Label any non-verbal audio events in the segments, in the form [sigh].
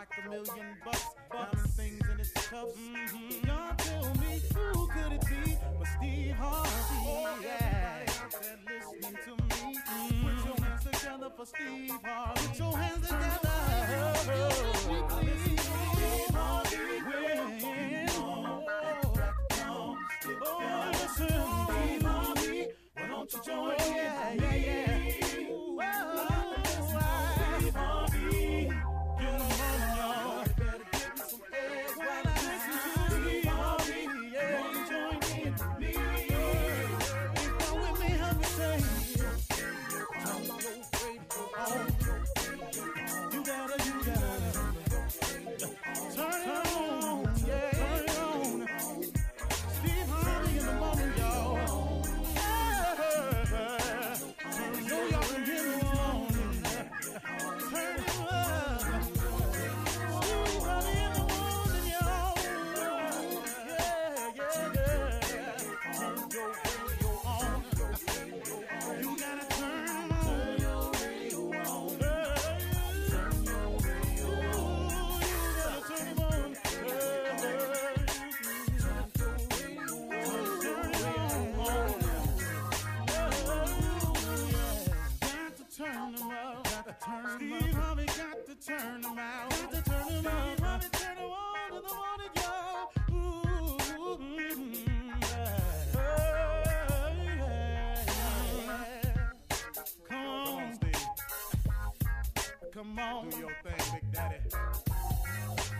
Like a million bucks. Diamond things in its cuffs. Mm-hmm. Y'all tell me who could it be but Steve Harvey? Oh, yeah. Listening to me. Mm-hmm. Put your hands together for Steve Harvey. Put your hands together. Oh. Oh, listen, Steve Harvey. Why don't you join in? Yeah, yeah, yeah. Turn to turn Harvey turn on in the morning, mm.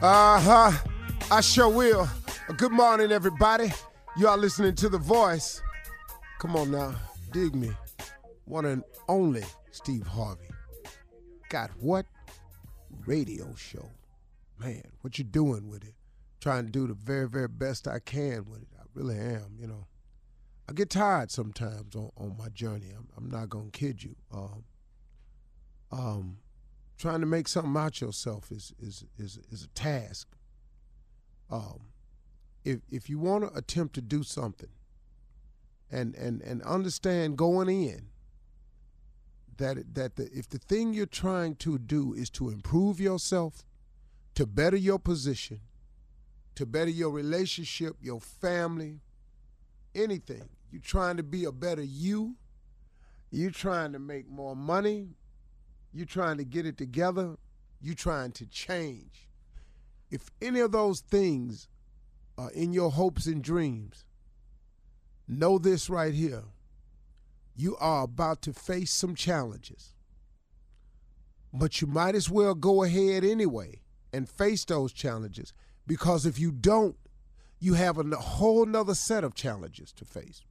Uh huh. I sure will. Uh, Good morning, everybody. You are listening to The Voice. Come on now, dig me. One and only Steve Harvey. Got what? Radio show. Man, what you doing with it? Trying to do the very, very best I can with it. I really am, you know. I get tired sometimes on, on my journey. I'm, I'm not gonna kid you. Um, um, trying to make something out yourself is is is is a task. Um, if if you want to attempt to do something, and and and understand going in that that the, if the thing you're trying to do is to improve yourself, to better your position, to better your relationship, your family, anything, you're trying to be a better you. You're trying to make more money. You're trying to get it together. You're trying to change. If any of those things are in your hopes and dreams, know this right here. You are about to face some challenges. But you might as well go ahead anyway and face those challenges because if you don't, you have a whole nother set of challenges to face.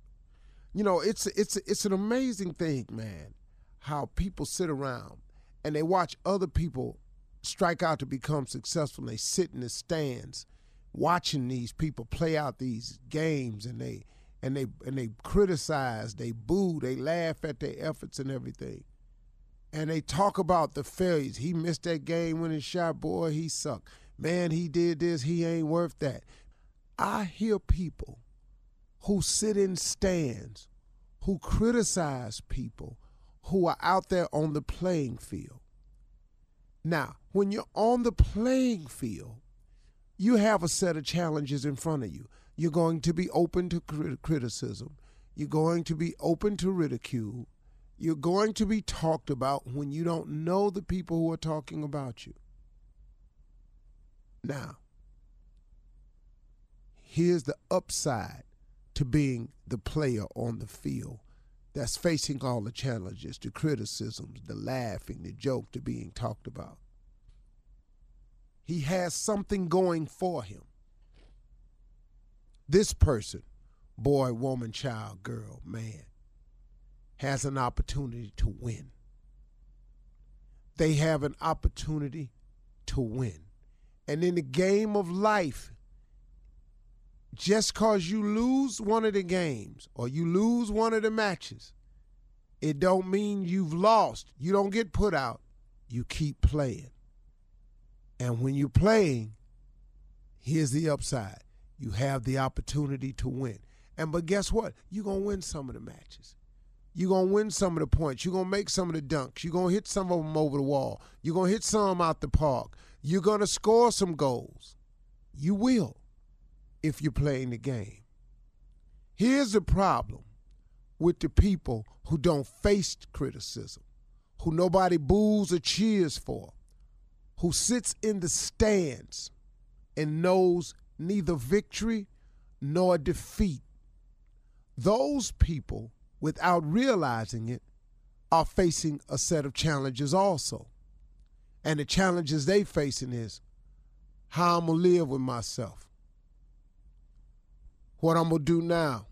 You know, it's it's it's an amazing thing, man, how people sit around and they watch other people strike out to become successful. And they sit in the stands watching these people play out these games and they and they and they criticize, they boo, they laugh at their efforts and everything. And they talk about the failures. He missed that game when winning shot, boy, he sucked. Man, he did this, he ain't worth that. I hear people who sit in stands, who criticize people who are out there on the playing field. Now, when you're on the playing field, you have a set of challenges in front of you. You're going to be open to crit- criticism. You're going to be open to ridicule. You're going to be talked about when you don't know the people who are talking about you. Now, here's the upside to being the player on the field that's facing all the challenges, the criticisms, the laughing, the joke, the being talked about. He has something going for him. This person, boy, woman, child, girl, man, has an opportunity to win. They have an opportunity to win. And in the game of life, just cause you lose one of the games or you lose one of the matches, it don't mean you've lost. You don't get put out. You keep playing. And when you're playing, here's the upside. You have the opportunity to win. And but guess what? You're gonna win some of the matches. You're gonna win some of the points. You're gonna make some of the dunks. You're gonna hit some of them over the wall. You're gonna hit some out the park. You're gonna score some goals. You will if you're playing the game. Here's the problem with the people who don't face criticism, who nobody boos or cheers for, who sits in the stands and knows neither victory nor defeat. Those people, without realizing it, are facing a set of challenges also. And the challenges they facing is how I'm gonna live with myself what I'm to do now.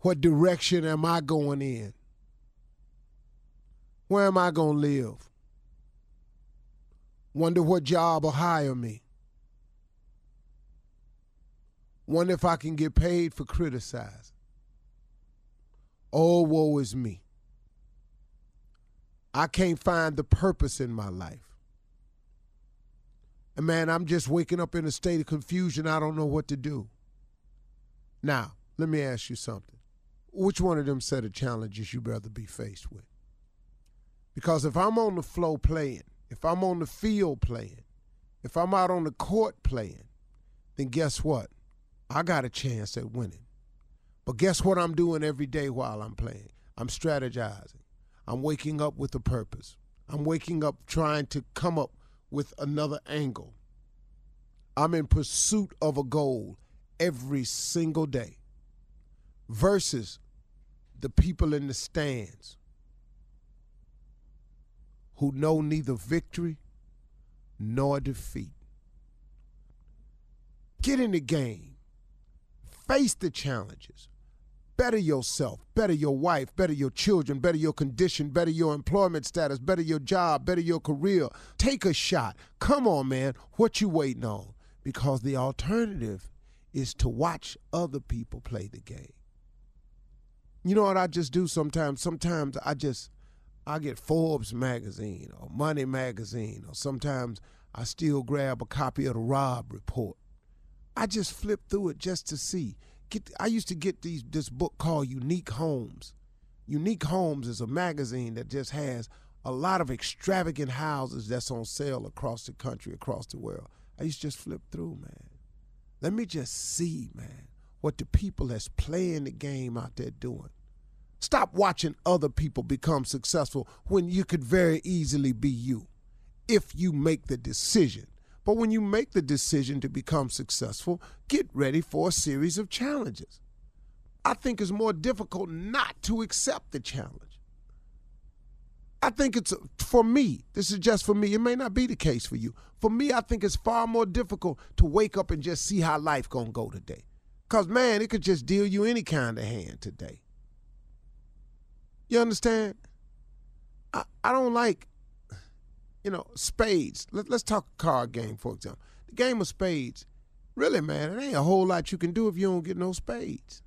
What direction am I going in? Where am I to live? Wonder what job will hire me. Wonder if I can get paid for criticizing. Oh, woe is me. I can't find the purpose in my life. And man, I'm just waking up in a state of confusion. I don't know what to do. Now, let me ask you something. Which one of them set of challenges you'd rather be faced with? Because if I'm on the flow playing, if I'm on the field playing, if I'm out on the court playing, then guess what? I got a chance at winning. But guess what I'm doing every day while I'm playing? I'm strategizing. I'm waking up with a purpose. I'm waking up trying to come up with another angle. I'm in pursuit of a goal every single day versus the people in the stands who know neither victory nor defeat. Get in the game, face the challenges, better yourself, better your wife, better your children, better your condition, better your employment status, better your job, better your career. Take a shot. Come on, man. What you waiting on? Because the alternative is to watch other people play the game. You know what I just do sometimes? Sometimes I just I get Forbes magazine or Money magazine or sometimes I still grab a copy of the Robb report. I just flip through it just to see get I used to get these this book called Unique Homes. Unique Homes is a magazine that just has a lot of extravagant houses that's on sale across the country, across the world. I used to just flip through, man. Let me just see, man, what the people that's playing the game out there doing. Stop watching other people become successful when you could very easily be you if you make the decision but when you make the decision to become successful, get ready for a series of challenges. I think it's more difficult not to accept the challenge. I think it's, for me, this is just for me, it may not be the case for you. For me, I think it's far more difficult to wake up and just see how life gonna go today. Cause man, it could just deal you any kind of hand today. You understand? I, I don't like you know, spades. Let, us talk a card game, for example. The game of spades, really, man, it ain't a whole lot you can do if you don't get no spades.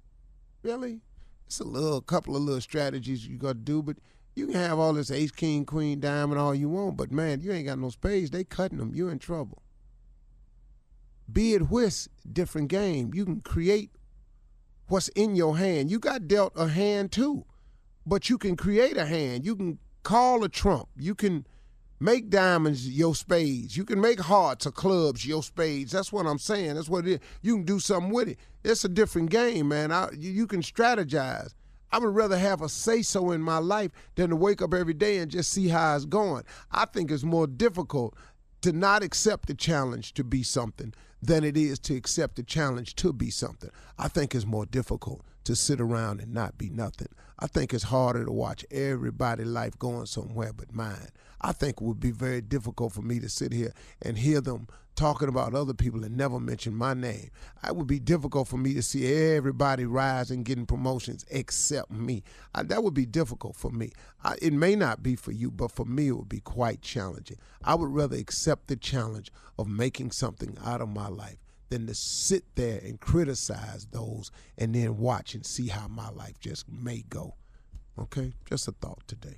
Really? It's a little couple of little strategies you got to do, but you can have all this ace, king, queen, diamond, all you want, but man, you ain't got no spades. They cutting them. You're in trouble. Bid whist, different game. You can create what's in your hand. You got dealt a hand too, but you can create a hand. You can call a trump. You can make diamonds your spades. You can make hearts or clubs your spades. That's what I'm saying. That's what it is. You can do something with it. It's a different game, man. I, you, you can strategize. I would rather have a say so in my life than to wake up every day and just see how it's going. I think it's more difficult to not accept the challenge to be something than it is to accept the challenge to be something. I think it's more difficult to sit around and not be nothing. I think it's harder to watch everybody' life going somewhere but mine. I think it would be very difficult for me to sit here and hear them talking about other people and never mention my name. It would be difficult for me to see everybody rise and getting promotions except me. I, that would be difficult for me. I, it may not be for you, but for me, it would be quite challenging. I would rather accept the challenge of making something out of my life than to sit there and criticize those and then watch and see how my life just may go. Okay? Just a thought today.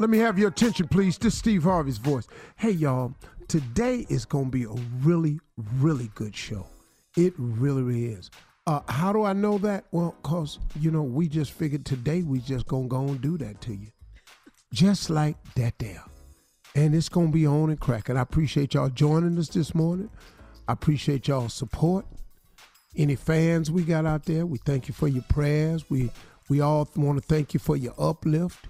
let me have your attention, please. This is Steve Harvey's voice. Hey, y'all, today is going to be a really, really good show. It really, really is. Uh, how do I know that? Well, because, you know, we just figured today we just going to go and do that to you. Just like that there. And it's going to be on and cracking. I appreciate y'all joining us this morning. I appreciate y'all support. Any fans we got out there, we thank you for your prayers. We we all want to thank you for your uplift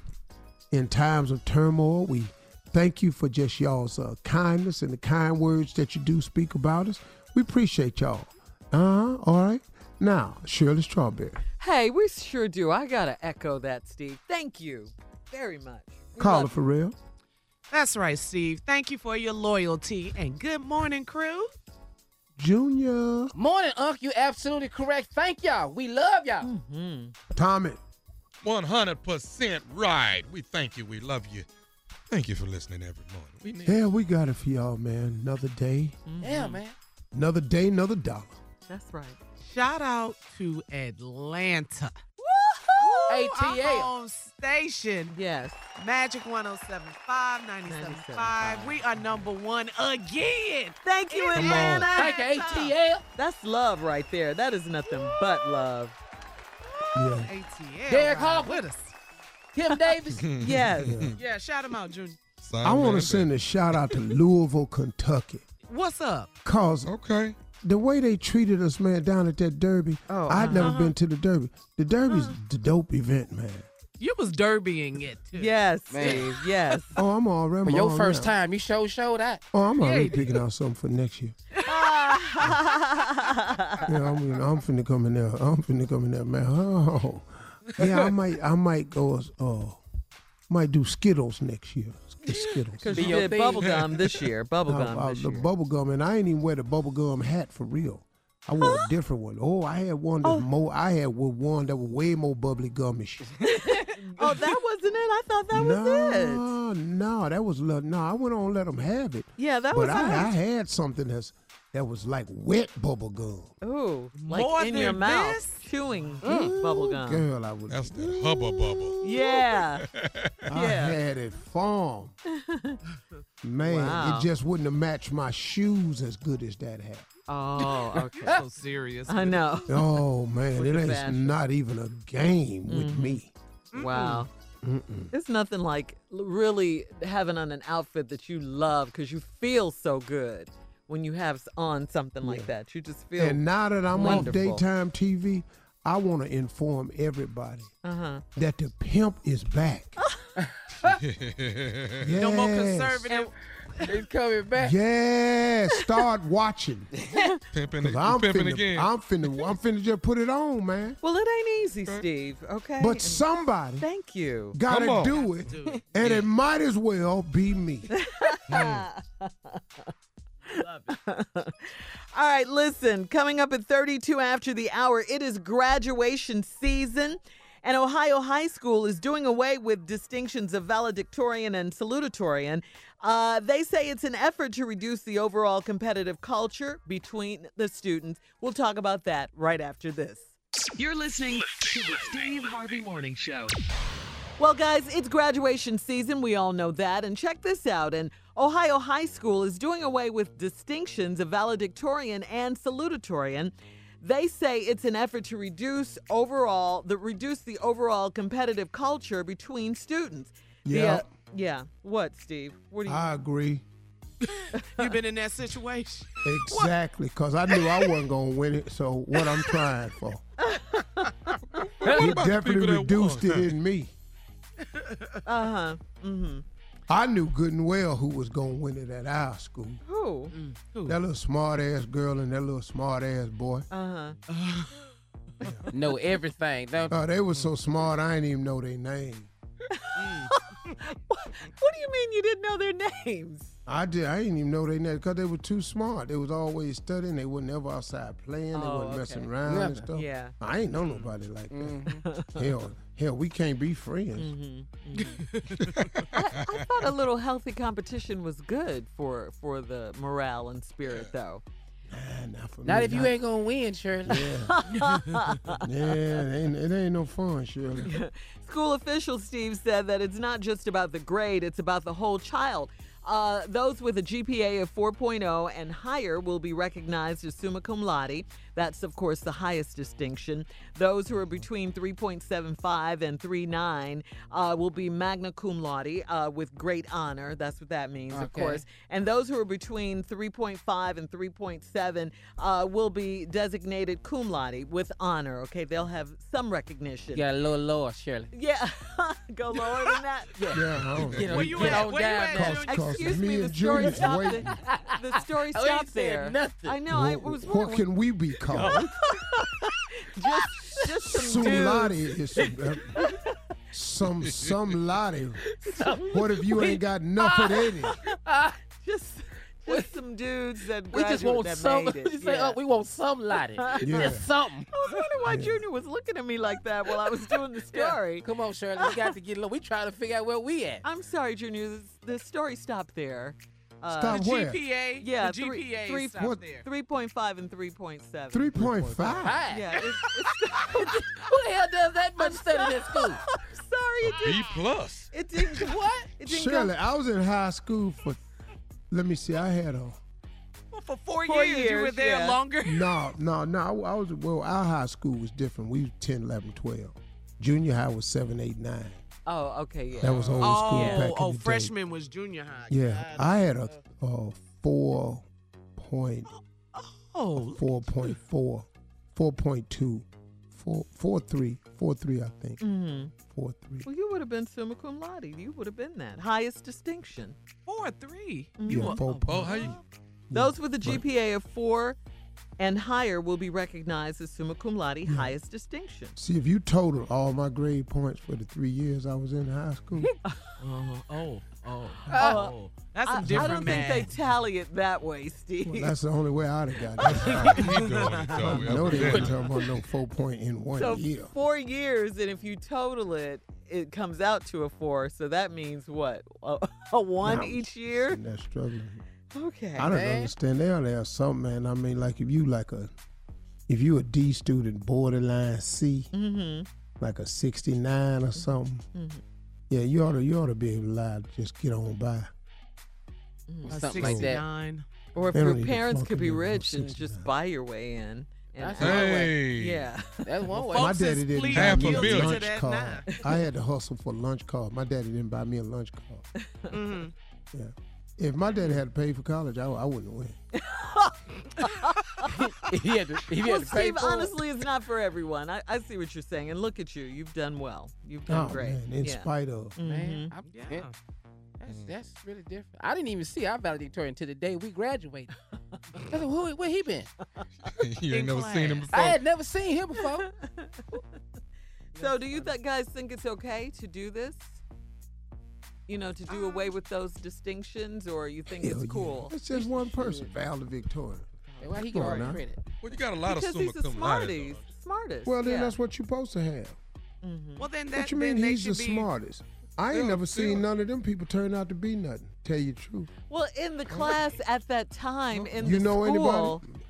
in times of turmoil. We thank you for just y'all's uh, kindness and the kind words that you do speak about us. We appreciate y'all. Uh huh. All right. Now, Shirley Strawberry. Hey, we sure do. I gotta echo that, Steve. Thank you very much. We Carla love for real. That's right, Steve. Thank you for your loyalty and good morning, crew. Junior. Morning, Unc. You absolutely correct. Thank y'all. We love y'all. Hmm. Tommy. 100% right. We thank you. We love you. Thank you for listening every morning. We need Yeah, we got it for y'all, man. Another day, mm-hmm. Yeah, man. another day, another dollar. That's right. Shout out to Atlanta. ATL. Our home station. Yes. Magic 1075, 97.5. We are number one again. Thank you, Atlanta. Thank you, ATL. That's love right there. That is nothing but love. Yeah. ATL. Derek ride Harper. with us. Tim Davis. [laughs] Yes. Yeah, shout him out, Junior. I want to send a shout out to Louisville, Kentucky. What's up? Cause Okay. the way they treated us, man, down at that Derby, Oh, I'd never uh-huh. been to the Derby. The Derby's the dope event, man. You was derbying it, too. Yes, Man. Yes. Oh, I'm already. For your first already- time, you show show that. Oh, I'm already you picking out something for next year. Yeah, I'm, I'm finna come in there. I'm finna come in there, man. Oh, yeah, I might, I might go. as, Uh, might do Skittles next year. Sk- Skittles. Because Be you did thing. bubblegum this [laughs] year. Bubblegum Uh, uh, this the year. bubble gum, and I ain't even wear the bubble gum hat for real. I wore a [gasps] different one. Oh, I had one that more. I had one that was way more bubbly gummish. [laughs] oh, that wasn't it. I thought that was it. no, no, that was li- no. I went on and let them have it. Yeah, that but was I, I had something that's that was like wet bubble gum. Ooh, like More in your mouth, this? chewing mm, bubblegum. Girl, I was. That's the hubba bubble. Yeah. [laughs] I yeah. had it farm. [laughs] Man, Wow. it just wouldn't have matched my shoes as good as that hat. Oh, [laughs] okay. So serious. I know. Oh man, it the ain't fashion. not even a game with mm-hmm. me. Wow. It's nothing like really having on an outfit that you love because you feel so good when you have on something like that. You just feel. And now that I'm wonderful. off daytime TV, I want to inform everybody uh huh. that the pimp is back. [laughs] No more Yes. conservative. He's coming back. Yeah, start watching. [laughs] Pimping, 'Cause you I'm pimping finna, again. I'm finna, I'm finna just put it on, man. Well, it ain't easy, Steve. Okay. But And somebody thank you. gotta Come on. do it, and it might as well be me. [laughs] [laughs] All right, listen, coming up at 32 after the hour, it is graduation season. And Ohio High School is doing away with distinctions of valedictorian and salutatorian. Uh, they say it's an effort to reduce the overall competitive culture between the students. We'll talk about that right after this. You're listening to the Steve Harvey Morning Show. Well, guys, it's graduation season. We all know that. And check this out. And Ohio High School is doing away with distinctions of valedictorian and salutatorian. They say it's an effort to reduce overall the reduce the overall competitive culture between students. The, Yeah. uh, yeah. What, Steve? What do you? I agree [laughs] You've been in that situation? exactly because I knew I wasn't gonna win it. So what I'm trying for, What it about the definitely people that reduced won? it in me. Uh huh. Mm-hmm. I knew good and well who was gonna win it at our school. Who? That little smart ass girl and that little smart ass boy. Uh huh. [laughs] Know everything. Don't Oh, they were so mm. smart I didn't even know their name. [laughs] What, what do you mean you didn't know their names? I did. I didn't even know their names because they were too smart. They was always studying. They were never outside playing. They Oh, wasn't messing okay. around and stuff. Yeah. I ain't know nobody like that. Mm-hmm. hell, hell, we can't be friends. I, mm-hmm. I mm-hmm. [laughs] thought a little healthy competition was good for for the morale and spirit, though. Nah, not for Not me. if you ain't gonna win, Shirley. Yeah, [laughs] yeah it, ain't, it ain't no fun, Shirley. [laughs] School official Steve, said that it's not just about the grade, it's about the whole child. Uh, those with a GPA of 4.0 and higher will be recognized as summa cum laude. That's, of course, the highest distinction. Those who are between 3.75 and 3.9 uh, will be magna cum laude uh, with great honor. That's what that means, of course. And those who are between 3.5 and 3.7 uh, will be designated cum laude with honor. Okay, they'll have some recognition. Yeah, a little lower, Shirley. Yeah, [laughs] go lower than that. [laughs] Yeah. Yeah, I don't You know, Where you you get at? on Where you down. at. Junior? Cause Excuse me me, the story Junior's stopped. waiting. The story [laughs] Oh, stopped said there. nothing. I know. I What- was what can we be called? [laughs] just, just some Sumlati dudes. is uh, some some lottie. [laughs] What if you ain't got enough of that? Just, just some dudes that We just want that some. made it. You [laughs] say, yeah. oh, we want some lottie. Yeah. Just something. I was wondering why [laughs] Junior was looking at me like that while I was doing the [laughs] story. Come on, Shirley. We got to get a little. We trying to figure out where we at. I'm sorry, Junior. The, the story stopped there. Uh, Stop The where? GPA. Yeah, the three- GPA three- stop what- there. 3.5 and 3.7. 3.5. Hi. Yeah, it's, it's, Who the hell does that much study in this school? sorry, it didn't. plus. It didn't. What? It didn't go- Shirley, I was in high school for, let me see, I had a, Well, for four, Four years, you were there yeah. longer. no, no, no, I, I was, well, our high school was different. We was 10, 11, 12. Junior high was 7, 8, 9. Oh, okay, yeah. That was old oh, school Oh, back in oh, the day. freshman was junior high. Yeah, God. I had a, a four point [gasps] Oh, four point four, four point two, four four three, four three, I think. hmm Four three. Well, you would have been summa cum laude. You would have been that highest distinction. four three. Mhm. You Yeah, were- four Oh, how you? Those with a GPA of four and higher will be recognized as summa cum laude, highest distinction. See, if you total all my grade points for the three years I was in high school, [laughs] Uh-huh. Oh, oh, Uh, oh. That's I, some I different don't math. think they tally it that way, Steve. well, that's the only way I'd have got [laughs] it. He doing it, I know they weren't talking about no four point in one so year. four years, and if you total it, it comes out to a four. So that means what? A, a one Now, each year? That's struggling. Okay. I don't man. understand. There, there's something, man. I mean, like if you like a, if you a D student, borderline C, Mm-hmm. like a 69 or something. Mhm. Yeah, you ought to you ought to be able to lie just get on by. A Something like that. Or if They your parents could be rich and just buy your way in. And That's have- one way. Hey. yeah. [laughs] That's one way. My daddy didn't buy me a lunch to card. I had to hustle for lunch card. My daddy didn't buy me a lunch card. Mhm. Yeah. If my daddy had to pay for college, I, I wouldn't win. [laughs] [laughs] he had to, he Well, had to pay Steve, for it. honestly, it's not for everyone. I, I see what you're saying. And look at you. You've done well. You've done Oh great. man, in yeah. spite of. Man, Mhm. I, Yeah. yeah, that's, that's really different. I didn't even see our valedictorian until the day we graduated. [laughs] I said, who, where he been? [laughs] you ain't In never seen him before. I had never seen him before. So, do you th- guys think it's okay to do this? You know, to do away with those distinctions, or you think Hell it's yeah. cool? It's just one person, Val the Victoria. And why he Come get all the credit? Well, you got a lot because of summa he's a cum laude. smarties. Smartest. Well, then yeah. that's what you're supposed to have. Mhm. Well, then that what you mean they he's the be, smartest? I ain't Yeah, never yeah. seen none of them people turn out to be nothing. Tell you the truth. Well, in the class at that time, in you the know school, anybody?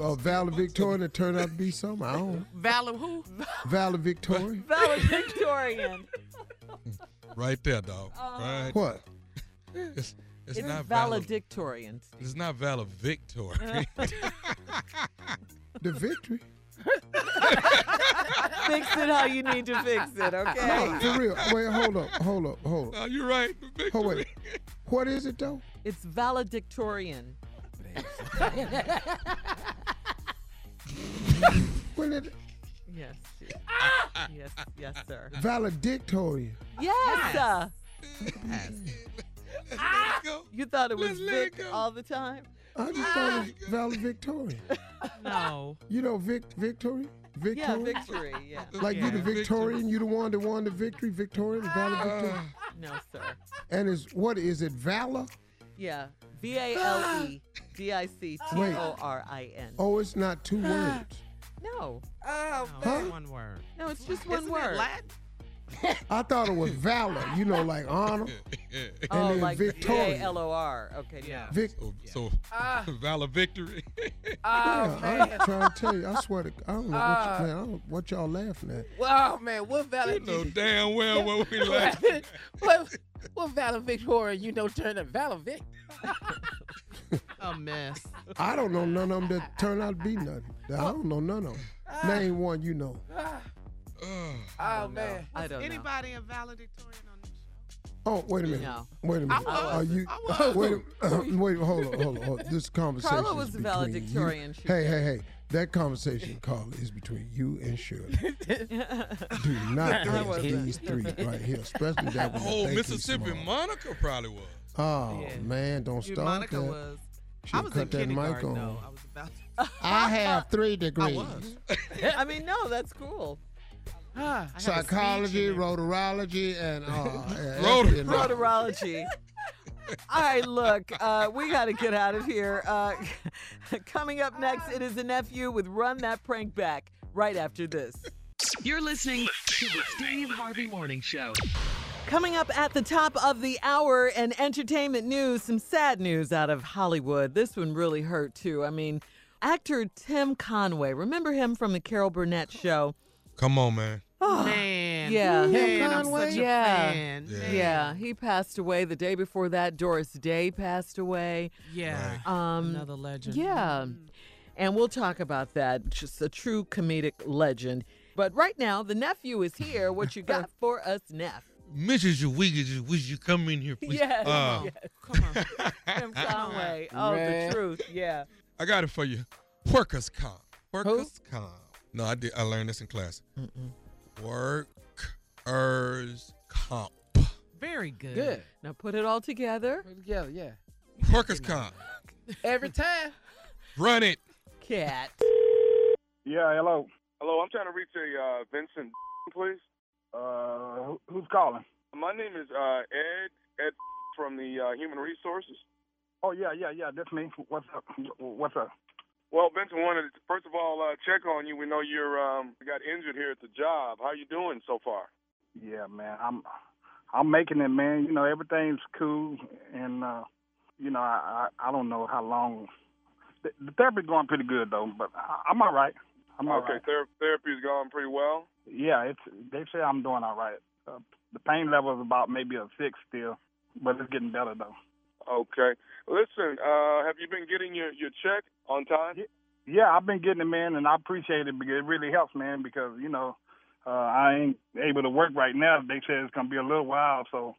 Uh, Val Victoria that turned out to be something. I don't. Valor who? Val Victoria. [laughs] valedictorian. [laughs] Right there, dog. Uh-huh. Right. What? [laughs] It's, it's, It's not valid. valedictorian. It's not valedictory. [laughs] The victory. [laughs] fix it how you need to fix it, okay? No, for real. Wait, hold up, hold up, hold up. no, you're right. The Oh wait. What is it though? It's valedictorian. [laughs] When it Yes. yes, yes, sir. valedictorian. Yes. uh, Ah! Let's go. you thought it was Let's let it Vic go. all the time? I just thought it was ah! valedictorian. [laughs] No. You know Vic Victory? Yeah, Victory? victory. Yeah. [laughs] Like you the Yeah. Victorian, you the one that won the victory, Victorian, valedictorian. Ah! Uh, No, sir. And is what is it, valor? Yeah. V A L E D I C T O R I N. Oh, it's not two words. No. Oh, oh Huh? one word. No, it's just one Isn't word. It Latin? I thought it was valor, you know, like honor. [laughs] And Oh, then like V Victoria. A L O R. Okay, Yeah. Vic. so, so Ah. [laughs] valor victory. [laughs] Oh, Yeah, man. I'm trying to tell you. I swear to I don't know what, Ah. you, man, I don't, what y'all laughing at. Well, oh, man, what you valid? know damn well what we like. what, what valid Victoria, you know, turn to valid Vic? A mess. I don't know none of them that turn out to be nothing. I don't know none of them. Name one you know. Ah, Ugh. oh, man. I don't know. Anybody a valedictorian on this show? Oh, wait a minute. No. Wait a minute. I Are you? I was. [laughs] Wait, a, [laughs] wait. Hold on. Hold on. Hold on. This conversation. Carla was is between valedictorian. You. She Hey, hey, hey. That conversation, Carla, is between you and Shirley. [laughs] Do not I ask these three right here, especially that one. Oh, that think Mississippi small. Monica probably was. Oh Yeah. man, don't You, start Monica that. was. Should I was in cut that mic kindergarten on. though. I was about to. I have three I degrees. was. I mean, no, that's cool. Ah, I had a speech Psychology, and rotorology, and uh, [laughs] yeah, Rotor- that's. Rotorology. [laughs] All right, look, uh, we got to get out of here. Uh, [laughs] coming up next, it is a nephew with Run That Prank Back right after this. You're listening to the Steve Harvey Morning Show. Coming up at the top of the hour and entertainment news, some sad news out of Hollywood. This one really hurt too. I mean, actor Tim Conway, remember him from the Carol Burnett show? Come on, man. Man. Yeah. Man, I'm such a Yeah. fan. Yeah. Man. Yeah, he passed away the day before that. Doris Day passed away. Yeah. Um, Another legend. Yeah. And we'll talk about that. Just a true comedic legend. But right now, the nephew is here. What you got [laughs] for us, Neff? Mrs. Wiggins, would you come in here, please? Yes, Uh, yes. Come on. [laughs] Tim Conway. Oh, Man. the truth. Yeah. I got it for you. Workers' comp. Workers' comp. No, I did. I learned this in class. Workers' comp. Very good. Good. Now put it all together. Put it together, yeah. Workers' comp. [laughs] Every time. Run it. Cat. Yeah, hello. Hello, I'm trying to reach a uh, Vincent, please. Uh, who- who's calling? My name is uh, Ed. Ed from the uh, Human Resources. Oh yeah, yeah, yeah. That's me. What's up? What's up? Well, Benson wanted to first of all uh, check on you. We know you're um, got injured here at the job. How you doing so far? Yeah, man. I'm I'm making it, man. You know, everything's cool, and uh, you know, I I, I don't know how long. The, the therapy's going pretty good though, but I, I'm all right. I'm all okay, right. ther- therapy's gone pretty well. Yeah, it's they say I'm doing all right. Uh, the pain level is about maybe a six still, but it's getting better though. Okay. Listen, uh, have you been getting your, your check on time? Yeah, I've been getting it, man, and I appreciate it because it really helps, man. Because you know, uh, I ain't able to work right now. They said it's gonna be a little while, so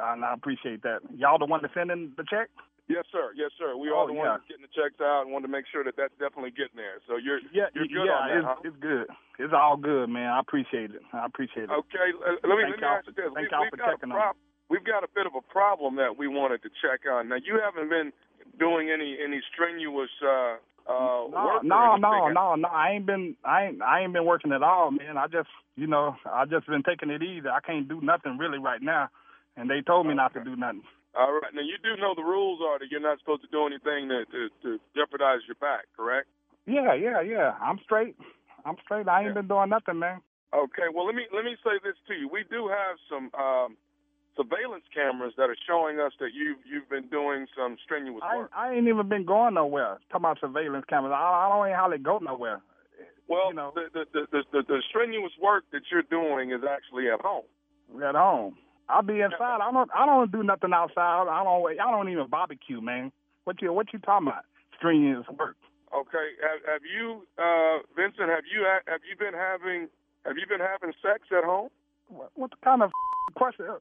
I appreciate that. Y'all the one to send in the check? Yes, sir. Yes, sir. We Oh, are the yeah. ones getting the checks out and want to make sure that that's definitely getting there. So you're Yeah, you're good yeah, on that, it's, huh? it's good. It's all good, man. I appreciate it. I appreciate it. Okay, uh, let me, Thank let me y'all ask you this. thank We, y'all for checking on we've got a bit of a problem that we wanted to check on. Now, you haven't been doing any any strenuous uh, uh, No, work. no, no, no, no. I ain't been, I ain't, I ain't been working at all, man. I just, you know, I just been taking it easy. I can't do nothing really right now, and they told me not to do nothing. All right. Now, you do know the rules are that you're not supposed to do anything to, to, to jeopardize your back, correct? Yeah, yeah, yeah. I'm straight. I'm straight. I ain't Yeah. been doing nothing, man. Okay. Well, let me let me say this to you. We do have some um, surveillance cameras that are showing us that you've you've been doing some strenuous work. I ain't even been going nowhere. Talking about surveillance cameras, I, I don't even hardly go nowhere. Well, you know. the, the, the, the, the, the strenuous work that you're doing is actually at home. At home, I'll be inside. I don't. I don't do nothing outside. I don't. I don't even barbecue, man. What you What you talking about? Strenuous work. Okay. Have, have you, uh, Vincent? Have you ha- have you been having have you been having sex at home? What, what kind of question? Uh,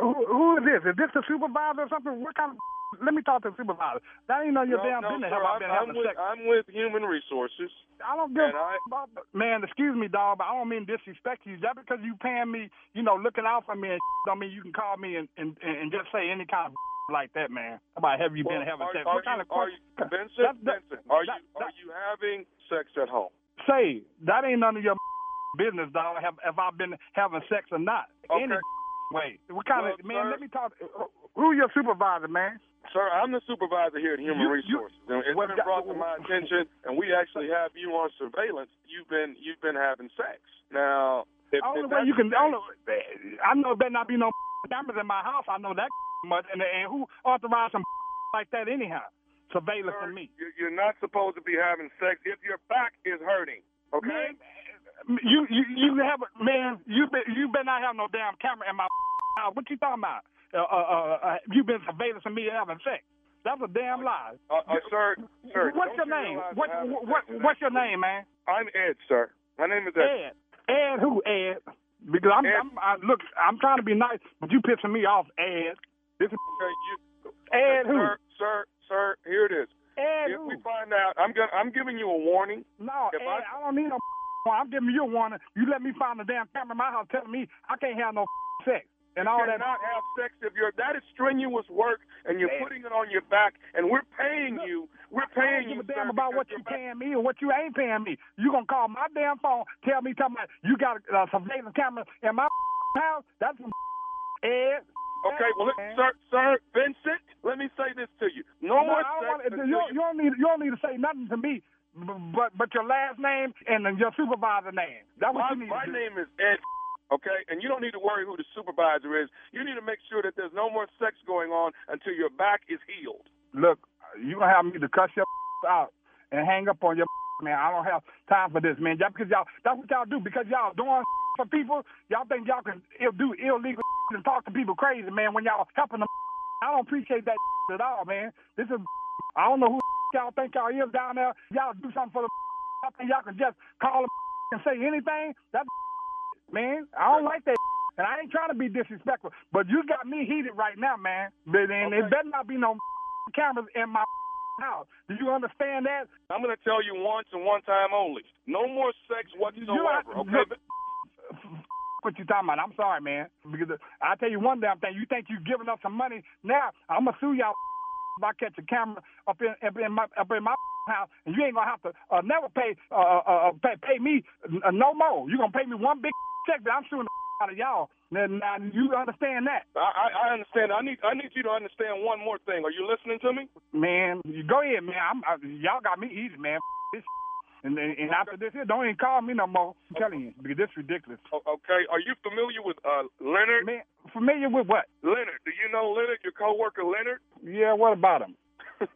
Who, who is this? Is this the supervisor or something? What kind of? [laughs] Let me talk to the supervisor. That ain't none of your no, damn no, business. sir, Have I I'm, been I'm having with sex? I'm with Human Resources. I don't give about man. Excuse me, dog, but I don't mean disrespect you. Just because you paying me, you know, looking out for me, and [laughs] don't mean you can call me and and, and just say any kind of [laughs] like that, man. How about have you been having are, sex? are what kind you, of are you, Vincent? That- that- Vincent, are that- you are you having sex at home? Say that ain't none of your business, dog. Have if I been having sex or not? Okay. Any way? What kind Well, of man? sir- Let me talk. Who your supervisor, man? Sir, I'm the supervisor here at Human You- you- Resources. and it's well, been brought to my [laughs] attention, and we actually have you on surveillance. You've been you've been having sex. Now, if, only if way you can. Only, I know there better not be no [laughs] cameras in my house. I know that [laughs] much. And, and who authorized some like that anyhow? Surveillance sir, me. you- you're not supposed to be having sex if your back is hurting. Okay. Man, you you you have a- man. You been you better not have no damn camera in my [laughs] house. What you talking about? Uh, uh, uh, uh, you been surveillance me having sex? That's a damn lie. Uh, uh, sir, sir. what's your you name? What, what, what is your name, man? I'm Ed, sir. My name is Ed. Ed. Ed who? Ed. Because I'm, Ed. I'm I, look. I'm trying to be nice, but you pissing me off, Ed. This is you, Ed who? sir, sir, sir. Here it is. Ed If who? we find out, I'm gonna, I'm giving you a warning. No, If Ed, I- I, don't need no. I'm giving you a warning. You let me find a damn camera in my house telling me I can't have no sex and all you that. cannot have sex if you're that is strenuous work and you're Man. putting it on your back and we're paying Look, you we're I paying don't you give a damn about what because you your back- paying me or what you ain't paying me. You gonna call my damn phone, tell me, tell me you got a uh, surveillance camera in my house? That's some Ed. okay well let- sir sir Vincent let me say this to you no, No, more sex want, you, you, don't need you don't need to say nothing to me, but but your last name and then your supervisor name. That's what my, you need my name is Ed Okay, and you don't need to worry who the supervisor is. You need to make sure that there's no more sex going on until your back is healed. Look, you gonna have me to cuss your [laughs] out and hang up on your [laughs] man. I don't have time for this, man. Y'all, because y'all, that's what y'all do. Because y'all doing [laughs] for people, y'all think y'all can do illegal and talk to people crazy, man. When y'all helping them, I don't appreciate that at all, man. This is, I don't know who y'all think y'all is down there. Y'all do something for the. [laughs] I think y'all can just call them [laughs] and say anything. That [laughs] man, I don't like that. And I ain't trying to be disrespectful, but you got me heated right now, man. But and it better not be no cameras in my house. Do you understand that? I'm gonna tell you once and one time only. No more sex whatsoever. Okay. what you talking about? I'm sorry, man. Because I tell you one damn thing. You think you giving us some money? Now I'm gonna sue y'all if I catch a camera up in up in my up in my house, and you ain't gonna have to uh, never pay uh, uh, uh, pay, pay me uh, no more. You gonna pay me one big check, but I'm suing the out of y'all. Now, now you understand that? I, I I understand. I need I need you to understand one more thing. Are you listening to me? Man, you go ahead, man. I'm, I, y'all got me easy, man. This and, and and after this here, don't even call me no more. I'm telling you, because this ridiculous. Okay. Are you familiar with uh Leonard? Man, familiar with what? Leonard. Do you know Leonard? Your coworker Leonard? Yeah, what about him? [laughs]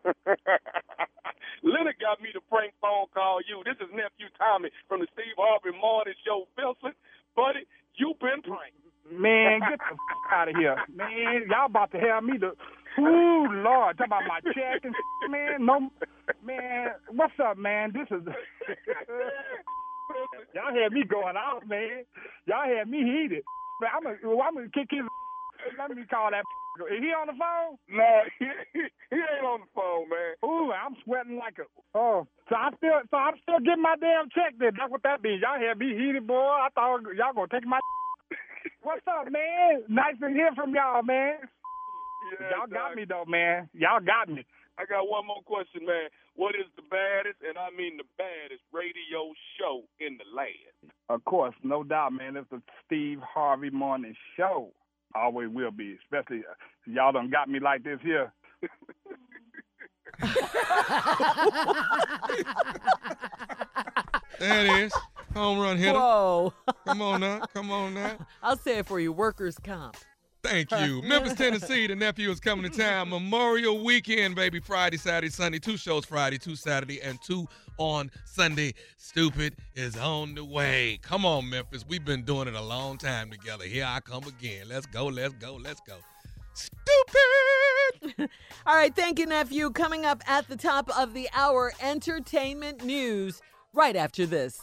Leonard got me to prank phone call you. This is nephew Tommy from the Steve Harvey Morning Show. Wilson, buddy, you've been pranked. Man, get the f- out of here, man. Y'all about to have me to. Ooh, Lord, talk about my check and man. No, man. What's up, man? This is. [laughs] Y'all had me going out, man. Y'all had me heated. Man, I'm gonna, I'm gonna kick his. [laughs] Let me call that. [laughs] Is he on the phone? No, he, he ain't on the phone, man. Ooh, I'm sweating like a. Oh, so I still, so I'm still getting my damn check. Then that's what that means. Y'all had me heated, boy. I thought y'all gonna take my. What's up, man? Nice to hear from y'all, man. Yeah, y'all got dog. me though, man. Y'all got me. I got one more question, man. What is the baddest, and I mean the baddest, radio show in the land? Of course, no doubt, man. It's the Steve Harvey Morning Show. Always will be, especially uh, y'all done got me like this here. [laughs] There it is. Home run hitter. Whoa. Come on now. Come on now. [laughs] I'll say it for you workers' comp. Thank you. [laughs] Memphis, Tennessee, the nephew is coming to town. Memorial weekend, baby. Friday, Saturday, Sunday. Two shows Friday, two Saturday, and two on Sunday. Stupid is on the way. Come on, Memphis. We've been doing it a long time together. Here I come again. Let's go, let's go, let's go. Stupid! [laughs] All right, thank you, nephew. Coming up at the top of the hour, entertainment news right after this.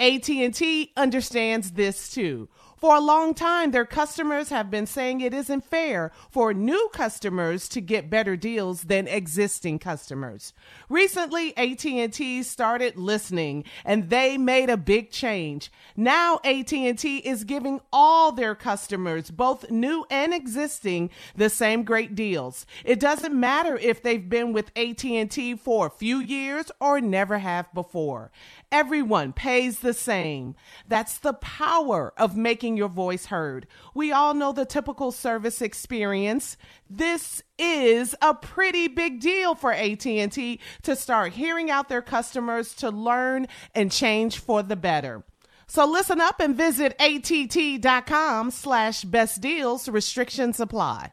AT&T understands this too. For a long time, their customers have been saying it isn't fair for new customers to get better deals than existing customers. Recently, AT&T started listening and they made a big change. Now AT&T is giving all their customers, both new and existing, the same great deals. It doesn't matter if they've been with AT&T for a few years or never have before. Everyone pays the same. That's the power of making your voice heard. We all know the typical service experience. This is a pretty big deal for AT&T to start hearing out their customers to learn and change for the better. So listen up and visit att.com slash best deals. Restrictions apply.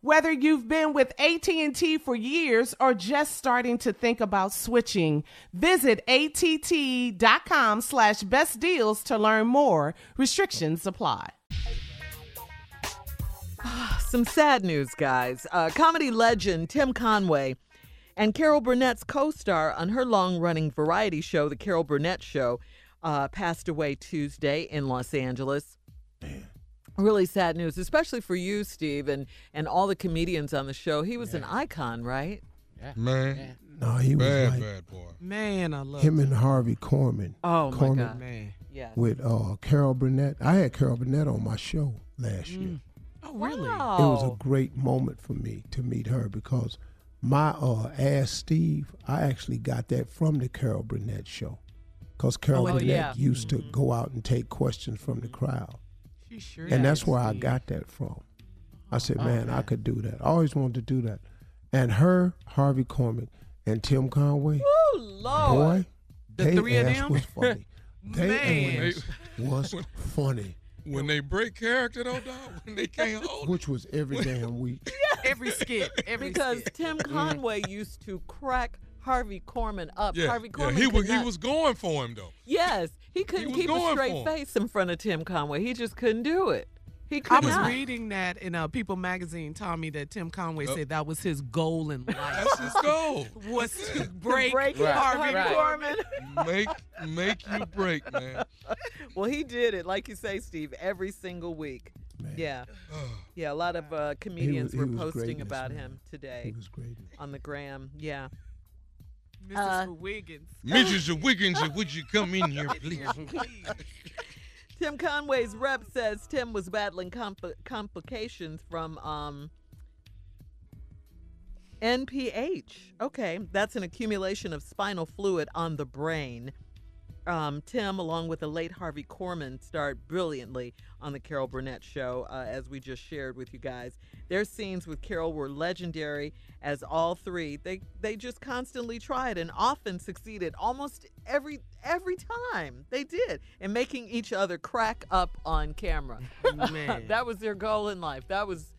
Whether you've been with AT&T for years or just starting to think about switching, visit att.com slash best deals to learn more. Restrictions apply. Some sad news, guys. Uh, comedy legend Tim Conway and Carol Burnett's co star on her long running variety show, The Carol Burnett Show, uh, passed away Tuesday in Los Angeles. Really sad news, especially for you, Steve, and, and all the comedians on the show. He was an icon, right? Yeah. Man, No, he was bad, like bad boy. Man, I love him and Harvey Korman. Oh, my God. Man. Yes. With uh, Carol Burnett. I had Carol Burnett on my show last year. Oh, really? Wow. It was a great moment for me to meet her because my uh, Ask Steve, I actually got that from the Carol Burnett show. Because Carol Oh, Burnett yeah. used to go out and take questions from the crowd. She sure And that's is. where I got that from. I oh, said, man, I could do that. I always wanted to do that. And her, Harvey Korman, and Tim Conway, Oh, Lord. boy, The they three of them? was funny. [laughs] They Man. ass was funny, When they break character, though, dog, when they can't [laughs] hold which was every damn week. [laughs] Every skit. Every because skit. Tim Conway used to crack Harvey Korman up. Yeah, Harvey yeah, he could was he was going for him though. Yes, he couldn't was keep a straight face in front of Tim Conway. He just couldn't do it. He could I was not. reading that in uh, People magazine. Told me that Tim Conway Oh. said that was his goal in [laughs] life. That's his goal. was [laughs] to break, break Right, Harvey right. Korman. make make you break, man. [laughs] Well, he did it, like you say, Steve, every single week. Man. Yeah, [sighs] yeah. A lot of uh, comedians he were posting about man. him He today was great. on the gram. Yeah. Mrs. Uh, Wiggins. Mrs. [laughs] Wiggins, would you come in here, please? [laughs] Tim Conway's rep says Tim was battling compl- complications from um, NPH. Okay, that's an accumulation of spinal fluid on the brain. Um, Tim, along with the late Harvey Korman, starred brilliantly on the Carol Burnett show, uh, as we just shared with you guys. Their scenes with Carol were legendary, as all three they they just constantly tried and often succeeded, almost every every time they did, in making each other crack up on camera. Man. [laughs] that was their goal in life. That was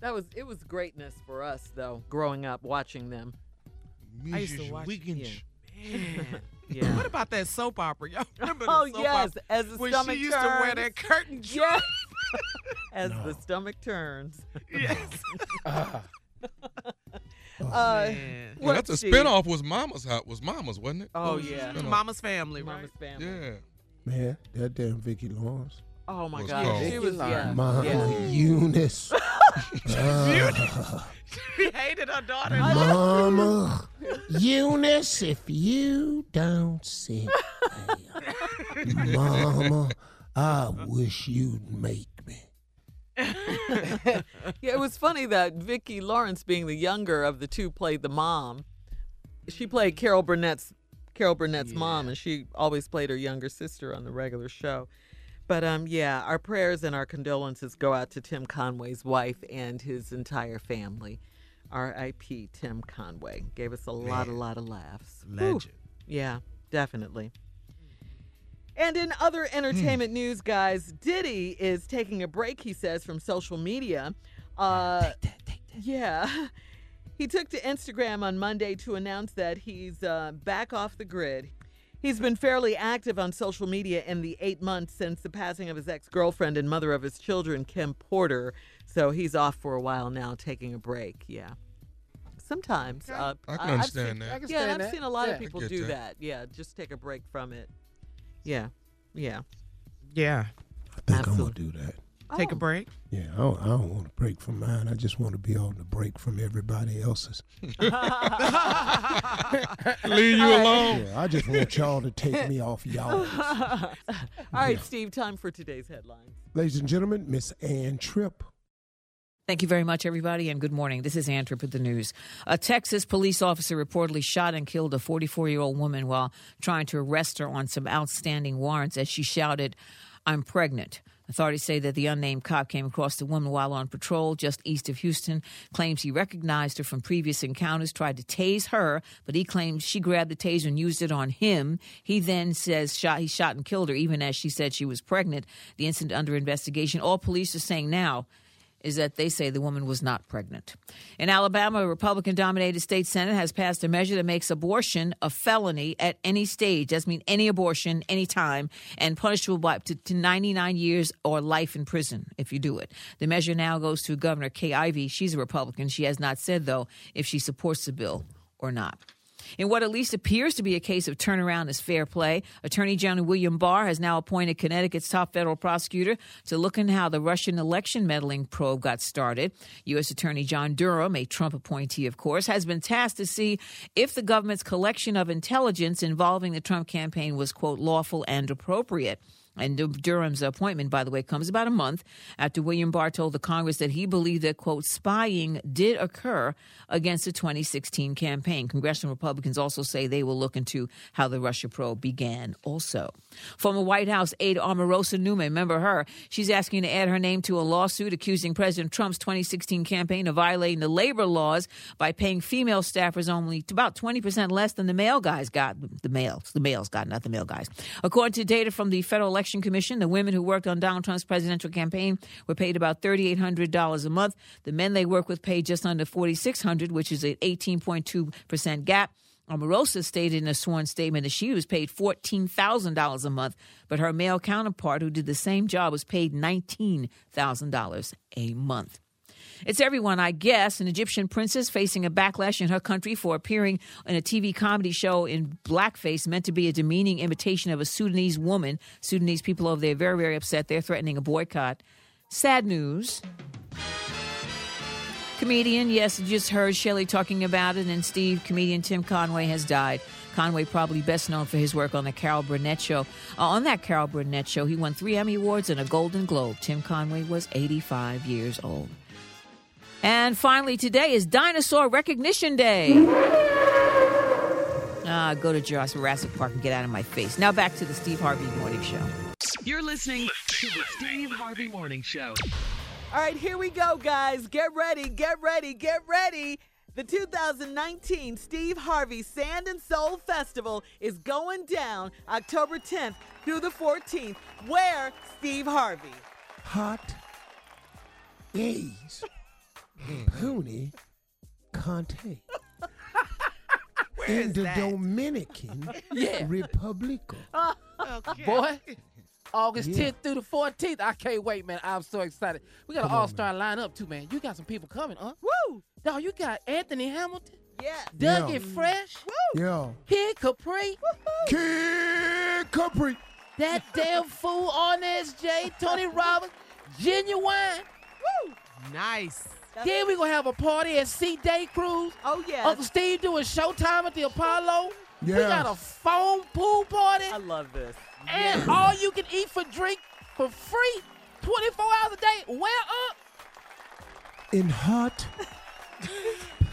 that was it was greatness for us though, growing up watching them. I used to Mrs. watch- Wiggins. Man. [laughs] Yeah. What about that soap opera? Y'all [laughs] remember the Oh soap yes, opera? as the When stomach she used to wear that curtain [laughs] dress. Yes. [laughs] as the stomach turns. Yes. Ah, Uh, Man. Well, what, that's a Steve? spinoff. Was Mama's house? Was Mama's, wasn't it? Oh, What was the yeah. Mama's family, right? Mama's family. Yeah. Man, that damn Vicki Lawrence. Oh my Was God, called- she was yeah. Mama yeah. Eunice. Ah, [laughs] She hated her daughter. Mama [laughs] Eunice, if you don't sit there, Mama, I wish you'd make me. [laughs] Yeah, it was funny that Vicki Lawrence, being the younger of the two, played the mom. She played Carol Burnett's Carol Burnett's mom, and she always played her younger sister on the regular show. But um, yeah, our prayers and our condolences go out to Tim Conway's wife and his entire family. R.I.P. Tim Conway gave us a lot, a lot of laughs. Whew. Legend. Yeah, definitely. And in other entertainment news, guys, Diddy is taking a break, he says, from social media. Uh, yeah. [laughs] He took to Instagram on Monday to announce that he's uh, back off the grid. He's been fairly active on social media in the eight months since the passing of his ex girlfriend and mother of his children, Kim Porter. So he's off for a while now, taking a break. Yeah. Sometimes. Uh, I can I've understand seen- that. Can yeah, and I've that. seen a lot Yeah. of people do that. that. Yeah, just take a break from it. Yeah, yeah. Yeah. I think I'm gonna do that. Take a oh. break. Yeah, I don't, I don't want to break from mine. I just want to be on the break from everybody else's. [laughs] Leave you alone. Yeah, I just want y'all to take me off y'all. [laughs] All right, Steve, time for today's headlines. Ladies and gentlemen, Miss Ann Tripp. Thank you very much, everybody, and good morning. This is Ann Tripp with the news. A Texas police officer reportedly shot and killed a 44 year old woman while trying to arrest her on some outstanding warrants as she shouted, I'm pregnant. Authorities say that the unnamed cop came across the woman while on patrol just east of Houston, claims he recognized her from previous encounters, tried to tase her, but he claims she grabbed the taser and used it on him. He then says shot, he shot and killed her, even as she said she was pregnant. The incident under investigation. All police are saying now is that they say the woman was not pregnant. In Alabama, a Republican dominated state Senate has passed a measure that makes abortion a felony at any stage. Does mean any abortion, any time, and punishable by up to, to 99 years or life in prison if you do it. The measure now goes to Governor Kay Ivey. She's a Republican. She has not said, though, if she supports the bill or not. In what at least appears to be a case of turnaround as fair play, Attorney General William Barr has now appointed Connecticut's top federal prosecutor to look into how the Russian election meddling probe got started. U.S. Attorney John Durham, a Trump appointee, of course, has been tasked to see if the government's collection of intelligence involving the Trump campaign was, quote, lawful and appropriate. And Durham's appointment, by the way, comes about a month after William Barr told the Congress that he believed that, quote, spying did occur against the 2016 campaign. Congressional Republicans also say they will look into how the Russia probe began also. Former White House aide Omarosa Newman, remember her? She's asking to add her name to a lawsuit accusing President Trump's 2016 campaign of violating the labor laws by paying female staffers only about 20% less than the male guys got. The males, the males got, not the male guys. According to data from the Federal Election Commission, the women who worked on Donald Trump's presidential campaign were paid about $3,800 a month. The men they work with paid just under 4,600, which is an 18.2% gap. Omarosa stated in a sworn statement that she was paid $14,000 a month, but her male counterpart, who did the same job, was paid $19,000 a month. It's everyone, I guess. An Egyptian princess facing a backlash in her country for appearing in a TV comedy show in blackface meant to be a demeaning imitation of a Sudanese woman. Sudanese people over there very, very upset. They're threatening a boycott. Sad news. Comedian, yes, just heard Shelley talking about it, and Steve, comedian Tim Conway has died. Conway, probably best known for his work on the Carol Burnett Show. Uh, on that Carol Burnett Show, he won three Emmy Awards and a Golden Globe. Tim Conway was 85 years old. And finally, today is Dinosaur Recognition Day. Ah, go to Jurassic Park and get out of my face. Now back to the Steve Harvey Morning Show. You're listening to the Steve Harvey Morning Show. All right, here we go, guys. Get ready, get ready, get ready. The 2019 Steve Harvey Sand and Soul Festival is going down October 10th through the 14th. Where, Steve Harvey? Hot A's. Mm-hmm. Punta Cana. [laughs] in the Dominican [laughs] Yeah. Republic. Boy, August Yeah. 10th through the 14th. I can't wait, man. I'm so excited. We got Come an on, all star lineup, too, man. You got some people coming, huh? Woo! Dog, you got Anthony Hamilton, Yeah. Dougie Yeah. Fresh, Woo! Yeah. Kid Capri, Woo. Kid Capri. that [laughs] damn fool on SJ, Tony Robbins, Ginuwine. Woo! Nice. Then we gonna have a party at C Day Cruise. Oh, yeah. Uncle Steve doing Showtime at the Apollo. We got a foam pool party. I love this. And all you can eat for drink for free 24 hours a day. Where up? In hot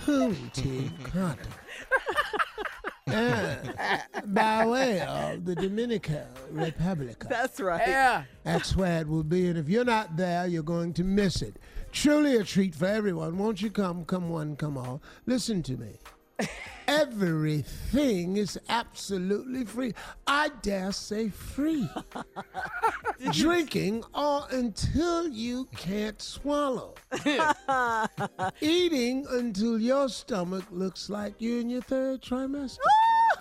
Punta Cana. Ah, by way of the Dominican Republic. That's right. Yeah. That's where it will be. And if you're not there, you're going to miss it. Truly a treat for everyone. Won't you come? Come one, come all. Listen to me. [laughs] Everything is absolutely free. I dare say free. [laughs] Drinking all until you can't swallow. [laughs] Eating until your stomach looks like you're in your third trimester.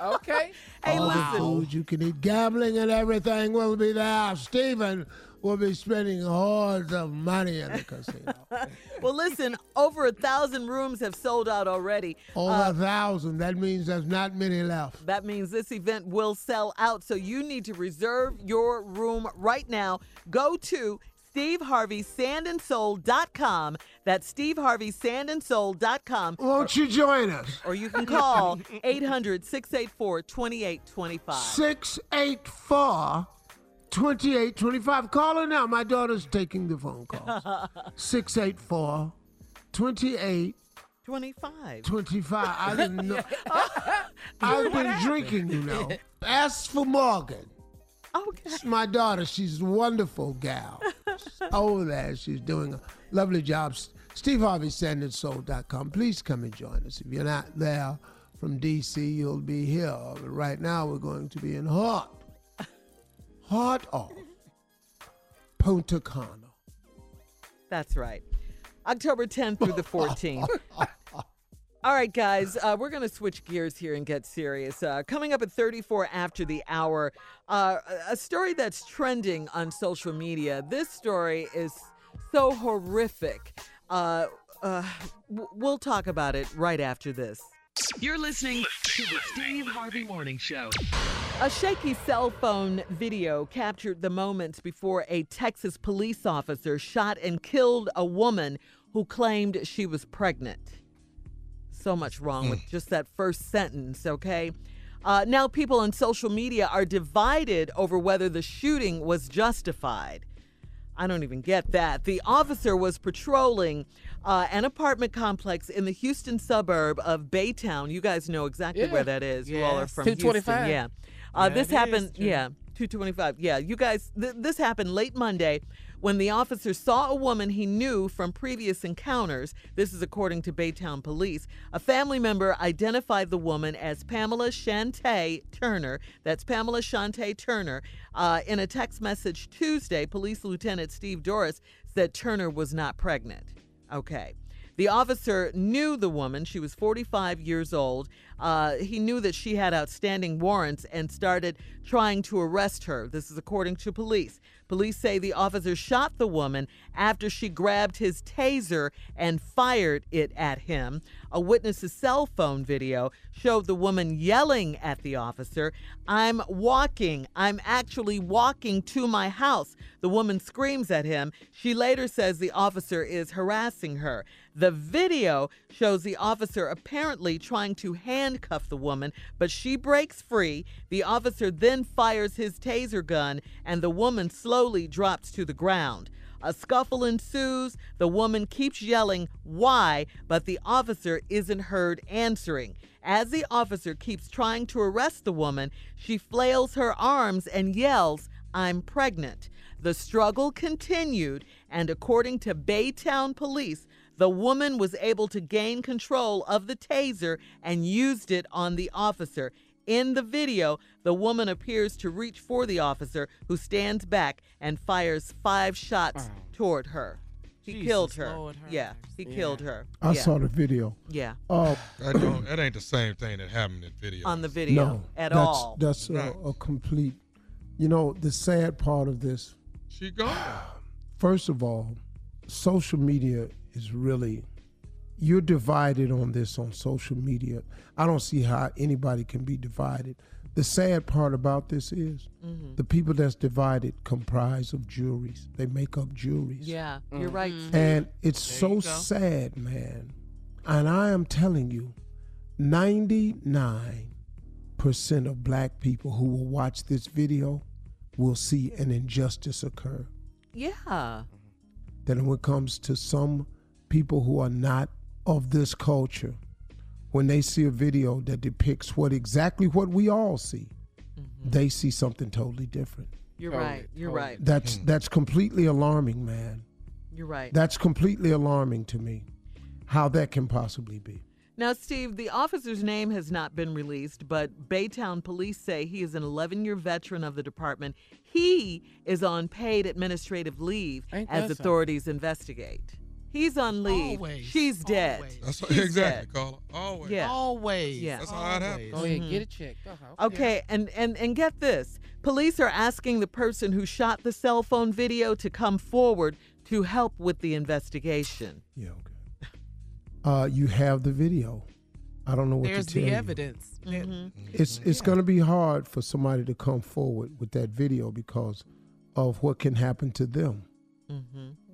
Okay. Hey, All the listen. food you can eat, gambling and everything will be there. Stephen will be spending hordes of money in the casino. [laughs] Well, listen, over a thousand rooms have sold out already. Over Uh, a thousand. That means there's not many left. That means this event will sell out. So you need to reserve your room right now. Go to steveharveysandandsoul.com. That's steveharveysandandsoul.com. Won't you join us? Or you can call [laughs] 800 684 2825. 684 2825. Call her now. My daughter's taking the phone call. [laughs] 684 28 25. 25. I didn't know. [laughs] [laughs] I've been drinking, you know. Ask for Morgan. Okay. It's my daughter. She's a wonderful gal. She's over oh, there. She's doing a lovely job. Steve Harvey, SandandSoul.com. Please come and join us. If you're not there from D.C., you'll be here. But right now, we're going to be in Hart. Heart of Punta Cana. That's right. October 10th through the 14th. [laughs] All right, guys, uh, we're going to switch gears here and get serious. Uh, coming up at 34 after the hour, uh, a story that's trending on social media. This story is so horrific. Uh, uh, we'll talk about it right after this. You're listening to the Steve Harvey Morning Show. A shaky cell phone video captured the moments before a Texas police officer shot and killed a woman who claimed she was pregnant. So much wrong with just that first sentence, okay? Uh, now, people on social media are divided over whether the shooting was justified. I don't even get that. The officer was patrolling uh, an apartment complex in the Houston suburb of Baytown. You guys know exactly Yeah. where that is. You all are Yes. from Houston. Yeah. Uh, Yeah, this happened, yeah, 225. Yeah, you guys, th- this happened late Monday when the officer saw a woman he knew from previous encounters. This is according to Baytown police. A family member identified the woman as Pamela Shantay Turner. That's Pamela Shantay Turner. Uh, in a text message Tuesday, Police Lieutenant Steve Dorris said Turner was not pregnant. Okay. The officer knew the woman. She was 45 years old. Uh, he knew that she had outstanding warrants and started trying to arrest her. This is according to police. Police say the officer shot the woman after she grabbed his taser and fired it at him. A witness's cell phone video showed the woman yelling at the officer, I'm walking. I'm actually walking to my house. The woman screams at him. She later says the officer is harassing her. The video shows the officer apparently trying to handcuff the woman, but she breaks free. The officer then fires his taser gun, and the woman slowly drops to the ground. A scuffle ensues. The woman keeps yelling, Why? but the officer isn't heard answering. As the officer keeps trying to arrest the woman, she flails her arms and yells, I'm pregnant. The struggle continued, and according to Baytown police, the woman was able to gain control of the taser and used it on the officer. In the video, the woman appears to reach for the officer, who stands back and fires five shots toward her. He Jesus killed her. Lord have yeah, he mercy. killed her. I yeah. saw the video. Yeah, Uh, That, don't, that ain't the same thing that happened in video. on the video no, at that's, all. That's a, a complete. You know, the sad part of this, She gone. [sighs] first of all, social media is really. You're divided on this on social media. I don't see how anybody can be divided. The sad part about this is Mm-hmm. the people that's divided comprise of juries. They make up juries. yeah, you're right. Mm-hmm. And it's There so sad, man. And I am telling you, 99% of black people who will watch this video will see an injustice occur. yeah, That when it comes to some people who are not of this culture, when they see a video that depicts what exactly what we all see, mm-hmm. they see something totally different. you're Totally, right. You're totally. right. That's hmm. that's completely alarming, man. You're right. That's completely alarming to me. How that can possibly be. Now, Steve, the officer's name has not been released, but Baytown police say he is an 11 year veteran of the department. He is on paid administrative leave Ain't as that something? authorities investigate. He's on leave. Always, She's dead. always. That's She's exactly, dead. Carla. Always. Yeah. Always. Yeah. That's how it happens. Go ahead, Mhm. get it checked. Uh-huh. Okay, and, and and get this. Police are asking the person who shot the cell phone video to come forward to help with the investigation. Yeah, okay. Uh, you have the video. I don't know what There's to tell the you. evidence. There- It's it's going to be hard for somebody to come forward with that video because of what can happen to them.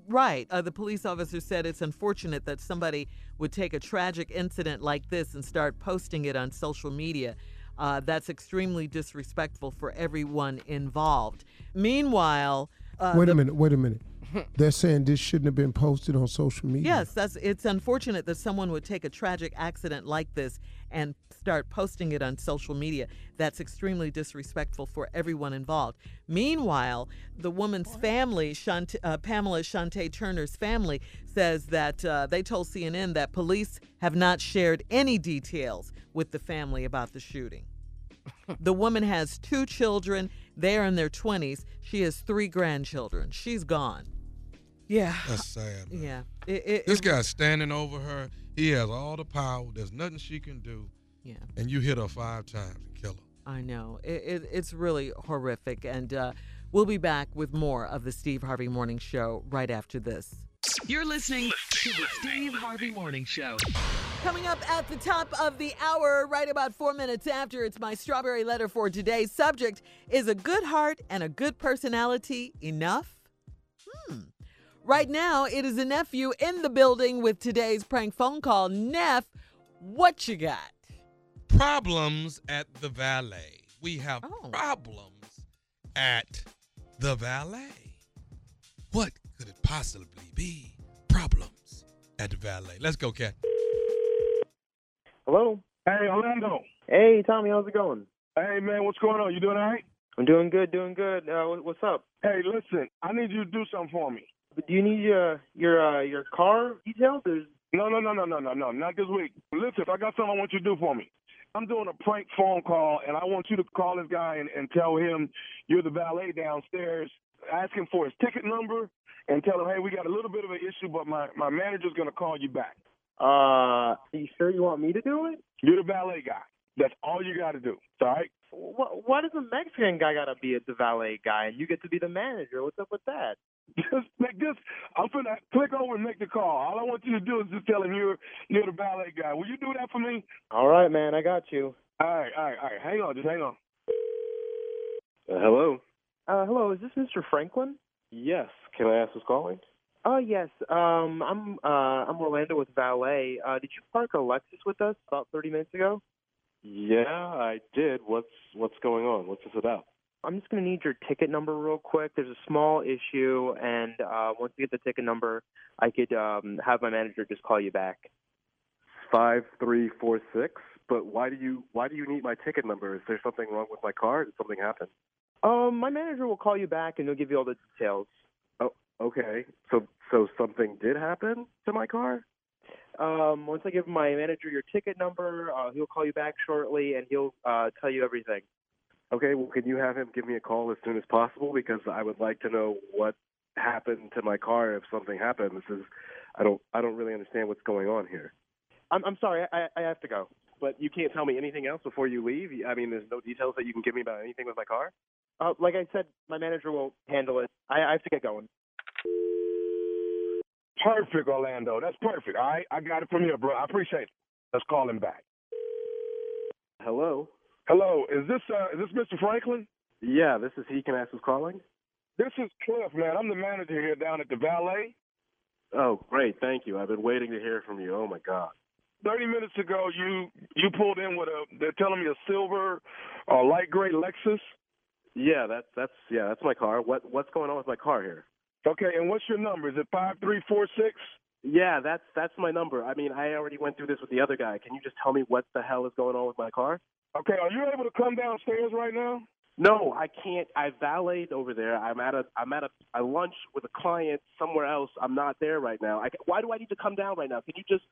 Right. Uh, the police officer said it's unfortunate that somebody would take a tragic incident like this and start posting it on social media. Uh, that's extremely disrespectful for everyone involved. Meanwhile, uh, wait the- a minute. Wait a minute. [laughs] They're saying this shouldn't have been posted on social media. Yes, that's it's unfortunate that someone would take a tragic accident like this and start posting it on social media. That's extremely disrespectful for everyone involved. Meanwhile, the woman's family, uh, Pamela Shantay Turner's family, says that uh, they told CNN that police have not shared any details with the family about the shooting. [laughs] the woman has two children. They're in their 20s. She has three grandchildren. She's gone. Yeah. That's sad. Man. Yeah. It, it, This it- guy's standing over her. He has all the power. There's nothing she can do. Yeah. And you hit her five times and kill her. I know. It, it, it's really horrific. And uh, we'll be back with more of the Steve Harvey Morning Show right after this. You're listening to the Steve Harvey Morning Show. Coming up at the top of the hour, right about four minutes after, it's my strawberry letter for today's subject Is a good heart and a good personality enough? Hmm. Right now, it is a nephew in the building with today's prank phone call. Neff, what you got? Problems at the valet. We have Oh. problems at the valet. What could it possibly be? Problems at the valet. Let's go, Cat. Hello. Hey, Orlando. Hey, Tommy. How's it going? Hey, man, what's going on? You doing all right? I'm doing good. Doing good. Uh, what's up? Hey, listen, I need you to do something for me. Do you need uh, your uh, your car details? There's No, no, no, no, no, no, no, not this week. Listen, I got something I want you to do for me. I'm doing a prank phone call, and I want you to call this guy and, and tell him you're the valet downstairs. Ask him for his ticket number and tell him, hey, we got a little bit of an issue, but my, my manager's going to call you back. uh. Are you sure you want me to do it? You're the valet guy. That's all you got to do. All right? What? Why does the Mexican guy gotta be the valet guy and you get to be the manager? What's up with that? [laughs] Just make this. I'm gonna click over and make the call. All I want you to do is just tell him you're you're the valet guy. Will you do that for me? All right, man. I got you. All right, all right, all right. Hang on, just hang on. Uh, hello. Uh, hello. Is this Mr. Franklin? Yes. Can I ask who's calling? Oh yes. Um, I'm uh, I'm Orlando with Valet. Uh, did you park a Lexus with us about 30 minutes ago? Yeah, I did. What's what's going on? What's this about? I'm just gonna need your ticket number real quick. There's a small issue, and uh, once you get the ticket number, I could um, have my manager just call you back. Five three four six. But why do you why do you need my ticket number? Is there something wrong with my car? Did something happen? Um, my manager will call you back, and he'll give you all the details. Oh, okay. So so something did happen to my car? Um, once I give my manager your ticket number, uh, he'll call you back shortly, and he'll uh, tell you everything. Okay. Well, can you have him give me a call as soon as possible because I would like to know what happened to my car if something happened. This is I don't I don't really understand what's going on here. I'm I'm sorry, I I have to go. But you can't tell me anything else before you leave. I mean, there's no details that you can give me about anything with my car. Uh, like I said, my manager will handle it. I, I have to get going. Perfect, Orlando. That's perfect. All right, I got it from here, bro. I appreciate it. Let's call him back. Hello. Hello, is this uh, is this Mr. Franklin? Yeah, this is he. Can I ask who's calling? This is Cliff, man. I'm the manager here down at the Valet. Oh, great. Thank you. I've been waiting to hear from you. Oh my God. Thirty minutes ago, you you pulled in with a. They're telling me a silver or light gray Lexus. Yeah, that's that's yeah, that's my car. What what's going on with my car here? Okay, and what's your number? Is it five three four six? Yeah, that's that's my number. I mean, I already went through this with the other guy. Can you just tell me what the hell is going on with my car? Okay, are you able to come downstairs right now? No, I can't. I valeted over there. I'm at a I'm at a, a lunch with a client somewhere else. I'm not there right now. I, why do I need to come down right now? Can you just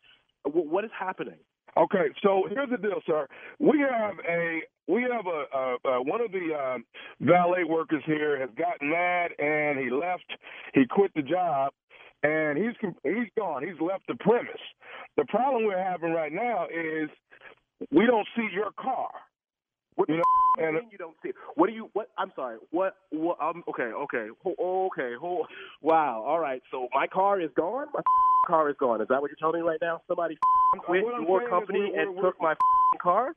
wh- what is happening? Okay, so here's the deal, sir. We have a we have a, a, a one of the uh, valet workers here has gotten mad and he left. He quit the job, and he's he's gone. He's left the premise. The problem we're having right now is we don't see your car. What you know, and mean you don't see it? What do you? What? I'm sorry. What? What? Um. Okay. Okay. Ho- okay. Ho- wow. All right. So my car is gone. My car is gone. Is that what you're telling me right now? Somebody quit your company and took my car.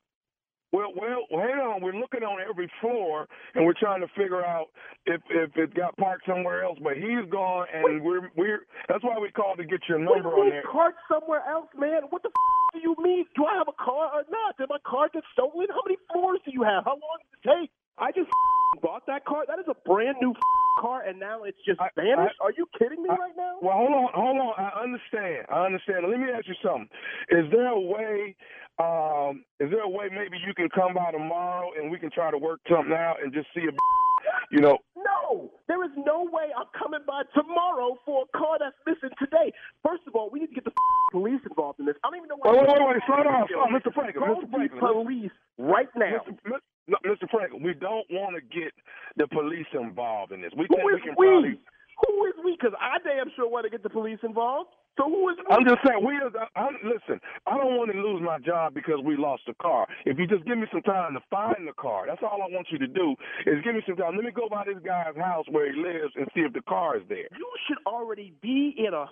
Well, well, hang on. We're looking on every floor, and we're trying to figure out if if it got parked somewhere else. But he's gone, and we're we're. That's why we called to get your number you on there. parked somewhere else, man? What the f- do you mean? Do I have a car or not? Did my car get stolen? How many floors do you have? How long did it take? I just [laughs] bought that car. That is a brand new [laughs] car, and now it's just vanished. Are you kidding me right now? Well, hold on, hold on. I understand. I understand. Let me ask you something. Is there a way? Um, is there a way maybe you can come by tomorrow and we can try to work something out and just see if [laughs] you know? No, there is no way I'm coming by tomorrow for a car that's missing today. First of all, we need to get the police involved in this. I don't even know why. Wait, wait, wait, wait. Slow down, slow down, Mr. Franklin. Mr. the Franklin. police right now. Mr. No, Mr. Franklin, we don't want to get the police involved in this. We think we can we? probably. Who is we? Because I damn sure want to get the police involved. So who is we? I'm just saying, we. As, I'm, listen, I don't want to lose my job because we lost the car. If you just give me some time to find the car, that's all I want you to do. Is give me some time. Let me go by this guy's house where he lives and see if the car is there. You should already be in a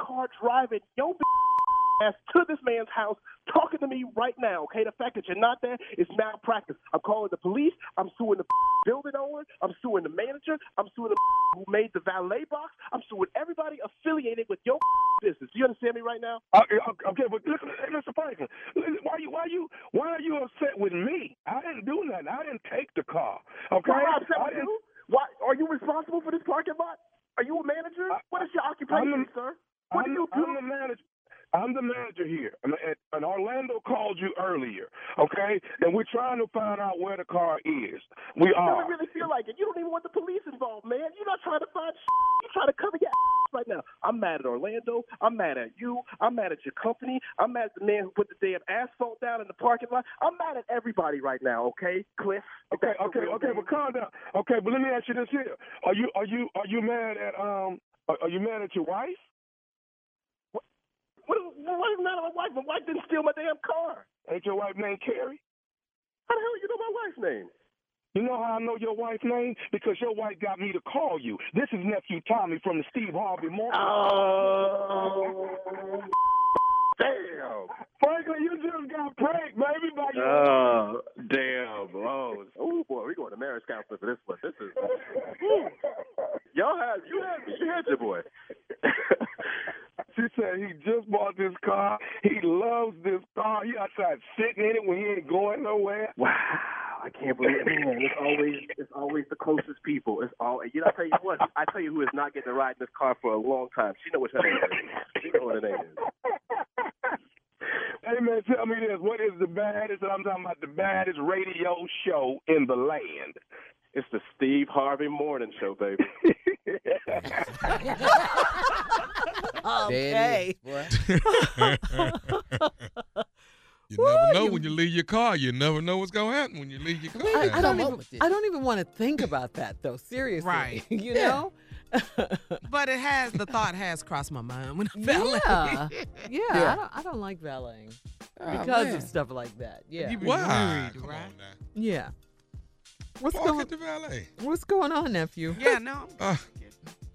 car driving your ass to this man's house, talking to me right now. Okay, the fact that you're not there is malpractice. I'm calling the police. I'm suing the [laughs] building owner. I'm suing the manager. I'm suing the [laughs] who made the valet box. I'm suing everybody affiliated with your [laughs] business. Do you understand me right now? Uh, uh, okay, but listen, Mr. Franklin, listen, why you, why you, why are you upset with me? I didn't do nothing. I didn't take the car. Okay, Why I upset I with you? Why are you responsible for this parking lot? Are you a manager? what is your occupation, I'm sir? What I'm, do you do? I'm the manager. I'm the manager here, and, and- and Orlando called you earlier, okay? And we're trying to find out where the car is. We You are. don't really feel like it. You don't even want the police involved, man. You're not trying to find shit. You're trying to cover your ass right now. I'm mad at Orlando. I'm mad at you. I'm mad at your company. I'm mad at the man who put the damn asphalt down in the parking lot. I'm mad at everybody right now, okay, Cliff? Okay, okay, okay, but calm down. Okay, but let me ask you this here: Are you, are you, are you mad at um? Are, are you mad at your wife? What, what is not my wife? My wife didn't steal my damn car. Ain't your wife named Carrie? How the hell you know my wife's name? You know how I know your wife's name? Because your wife got me to call you. This is nephew Tommy from the Steve Harvey Morning. Oh, damn. Franklin, you just got pranked, baby, by your. Oh, damn. Oh, oh boy, we're going to marriage counseling for this one. This is. [laughs] Y'all have, you had, you had your boy. [laughs] She said he just bought this car. He loves this car. He outside sitting in it when he ain't going nowhere. Wow, I can't believe it. Man, it's always it's always the closest people. It's all you know. I tell you what, I tell you who is not getting to ride in this car for a long time. She know what her name is. She know what her name is. [laughs] Hey man, tell me this: what is the baddest? I'm talking about the baddest radio show in the land. It's the Steve Harvey Morning Show, baby. [laughs] There [laughs] it is, boy. You never know when you leave your car. You never know what's gonna happen when you leave your car. I, I don't even. I don't even want to think about that though. Seriously, Right. [laughs] You know. [laughs] But it has the thought has crossed my mind when I felt Yeah, yeah. [laughs] Yeah. I don't. I don't like valeting Oh, because man. of stuff like that. Yeah. You be Why? worried, Come right? on now. yeah. What's Park going? at the valet. What's going on, nephew? Yeah, no. Uh,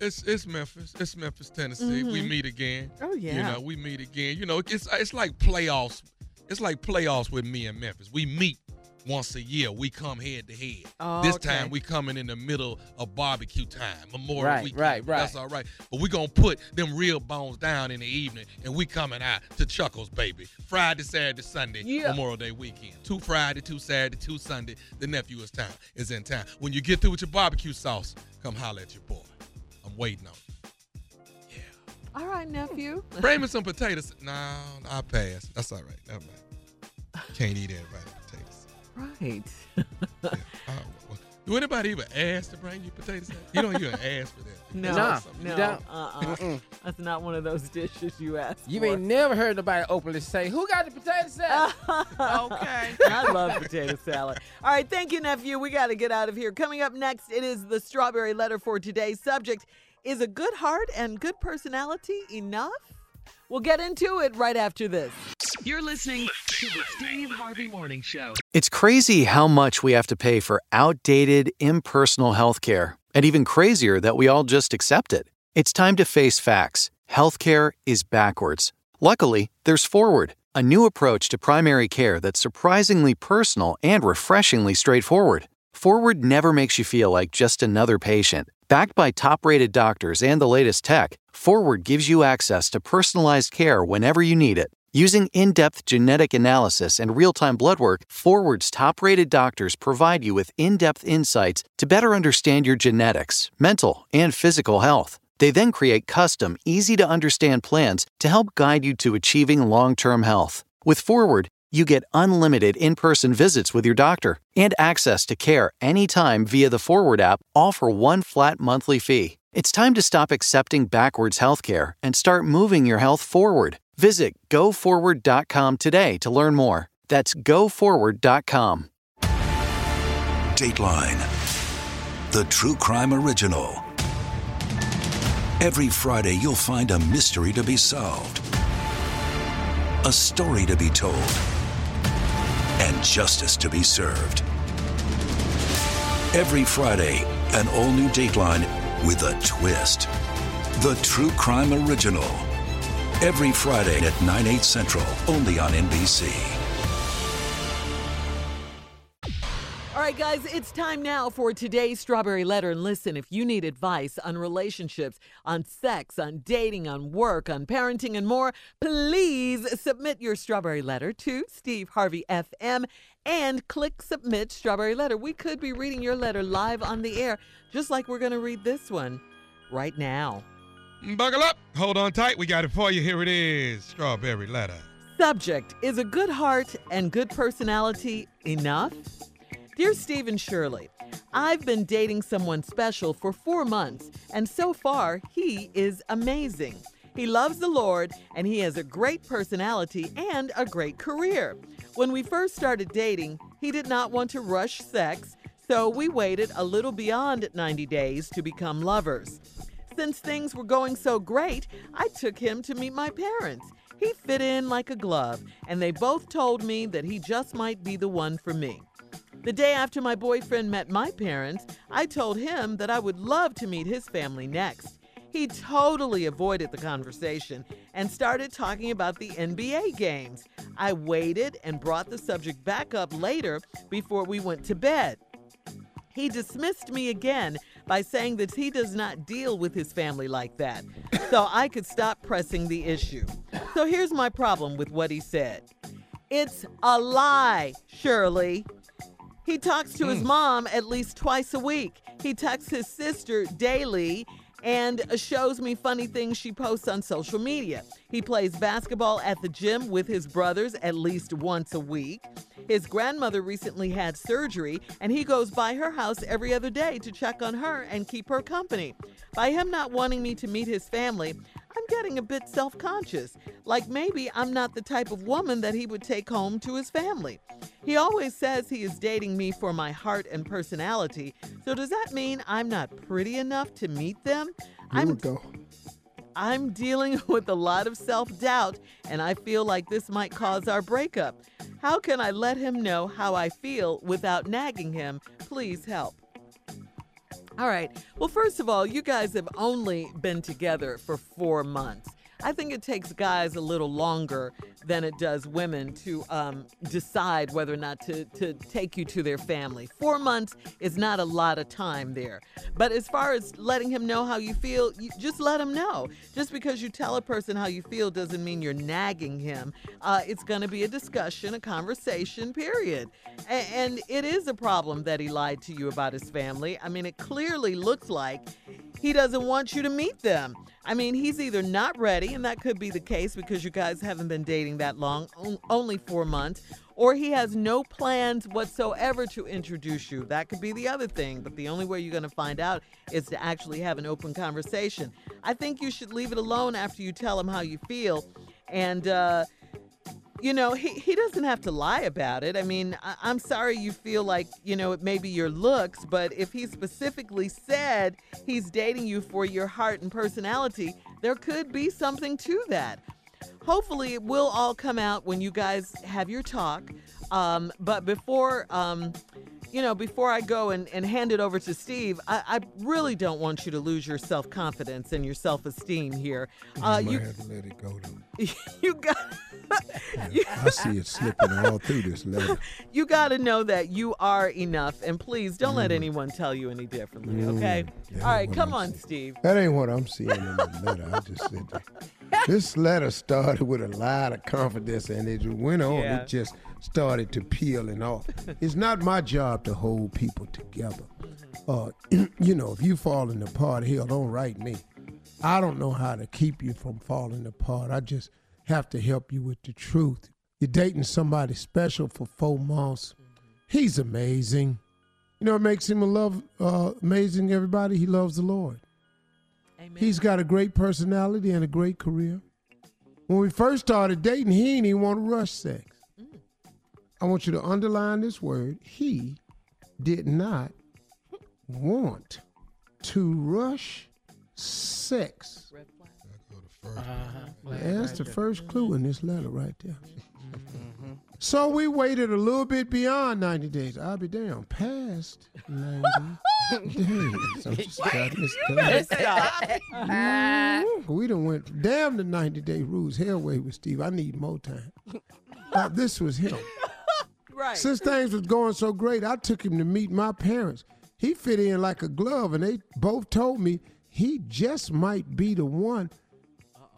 it's it's Memphis. It's Memphis, Tennessee. We Mhm. meet again. Oh yeah. You know, we meet again. You know, it's it's like playoffs. It's like playoffs with me and Memphis. We meet once a year. We come head to head. Oh, this okay. time we coming in the middle of barbecue time, Memorial Right, Weekend. right, right. That's all right. But we gonna put them real bones down in the evening, and we coming out to Chuckles, baby. Friday, Saturday, Sunday, Yeah. Memorial Day weekend. Two Friday, two Saturday, two Sunday. The nephew is town is in town. When you get through with your barbecue sauce, come holler at your boy. I'm waiting on you. All right, nephew. [laughs] Bring me some potatoes. No, I pass. That's all right. Never mind. Can't eat everybody potatoes. Right. [laughs] Yeah. Uh, well, do anybody even ask to bring you potatoes? You don't even ask for that. [laughs] No, Nah, no, you don't. uh-uh. That's not one of those dishes you ask You for. ain't never heard nobody openly say, "Who got the potato salad?" Okay. I love potato salad. All right, thank you, nephew. We got to get out of here. Coming up next, it is the strawberry letter for today's subject. Is a good heart and good personality enough? We'll get into it right after this. You're listening to the Steve Harvey Morning Show. It's crazy how much we have to pay for outdated, impersonal healthcare, and even crazier that we all just accept it. It's time to face facts. Healthcare is backwards. Luckily, there's Forward, a new approach to primary care that's surprisingly personal and refreshingly straightforward. Forward never makes you feel like just another patient. Backed by top rated doctors and the latest tech, Forward gives you access to personalized care whenever you need it. Using in depth genetic analysis and real time blood work, Forward's top rated doctors provide you with in depth insights to better understand your genetics, mental, and physical health. They then create custom, easy to understand plans to help guide you to achieving long term health. With Forward, you get unlimited in person visits with your doctor and access to care anytime via the Forward app, all for one flat monthly fee. It's time to stop accepting backwards healthcare and start moving your health forward. Visit goforward.com today to learn more. That's goforward.com. Dateline, the true crime original. Every Friday, you'll find a mystery to be solved, a story to be told, and justice to be served. Every Friday, an all new Dateline with a twist. The True Crime Original. Every Friday at 9, 8 central, only on NBC. All right, guys, it's time now for today's Strawberry Letter. And listen, if you need advice on relationships, on sex, on dating, on work, on parenting, and more, please submit your Strawberry Letter to Steve Harvey FM and click Submit Strawberry Letter. We could be reading your letter live on the air, just like we're going to read this one right now. Buckle up. Hold on tight. We got it for you. Here it is Strawberry Letter. Subject Is a good heart and good personality enough? Dear Stephen Shirley, I've been dating someone special for four months, and so far, he is amazing. He loves the Lord, and he has a great personality and a great career. When we first started dating, he did not want to rush sex, so we waited a little beyond 90 days to become lovers. Since things were going so great, I took him to meet my parents. He fit in like a glove, and they both told me that he just might be the one for me. The day after my boyfriend met my parents, I told him that I would love to meet his family next. He totally avoided the conversation and started talking about the NBA games. I waited and brought the subject back up later before we went to bed. He dismissed me again by saying that he does not deal with his family like that, [coughs] so I could stop pressing the issue. So here's my problem with what he said it's a lie, Shirley. He talks to his mm. mom at least twice a week. He texts his sister daily and shows me funny things she posts on social media. He plays basketball at the gym with his brothers at least once a week. His grandmother recently had surgery, and he goes by her house every other day to check on her and keep her company. By him not wanting me to meet his family, I'm getting a bit self conscious. Like maybe I'm not the type of woman that he would take home to his family. He always says he is dating me for my heart and personality. So does that mean I'm not pretty enough to meet them? Here we go. I'm dealing [laughs] with a lot of self doubt, and I feel like this might cause our breakup. How can I let him know how I feel without nagging him? Please help. All right. Well, first of all, you guys have only been together for four months. I think it takes guys a little longer than it does women to um, decide whether or not to, to take you to their family. Four months is not a lot of time there. But as far as letting him know how you feel, you just let him know. Just because you tell a person how you feel doesn't mean you're nagging him. Uh, it's going to be a discussion, a conversation, period. A- and it is a problem that he lied to you about his family. I mean, it clearly looks like he doesn't want you to meet them. I mean, he's either not ready, and that could be the case because you guys haven't been dating that long, only four months, or he has no plans whatsoever to introduce you. That could be the other thing, but the only way you're going to find out is to actually have an open conversation. I think you should leave it alone after you tell him how you feel and, uh, you know, he, he doesn't have to lie about it. I mean, I, I'm sorry you feel like, you know, it may be your looks, but if he specifically said he's dating you for your heart and personality, there could be something to that. Hopefully, it will all come out when you guys have your talk. Um, but before, um, you know, before I go and, and hand it over to Steve, I, I really don't want you to lose your self confidence and your self esteem here. Uh, you you, have to let it go [laughs] you got. [laughs] I see it slipping all through this letter. [laughs] you got to know that you are enough, and please don't let anyone tell you any differently. Okay. Mm, All right, come I'm on, Steve. That ain't what I'm seeing in the letter. I just said that. This letter started with a lot of confidence and it went on. Yeah. It just started to peeling off. It's not my job to hold people together. Uh, [clears throat] you know, if you falling apart, hell, don't write me. I don't know how to keep you from falling apart. I just have to help you with the truth. You're dating somebody special for four months. He's amazing. You know what makes him a love uh, amazing, everybody? He loves the Lord. Amen. He's got a great personality and a great career. When we first started dating, he didn't even want to rush sex. I want you to underline this word. He did not want to rush sex. That's the first clue in this letter right there. So we waited a little bit beyond 90 days. I'll be damn, past 90 [laughs] days. I'm just jotting this down. Mhm. [laughs] We done went damn the 90 day rules. Hell way with Steve. I need more time. Uh, this was him. Right. Since things was going so great, I took him to meet my parents. He fit in like a glove, and they both told me he just might be the one.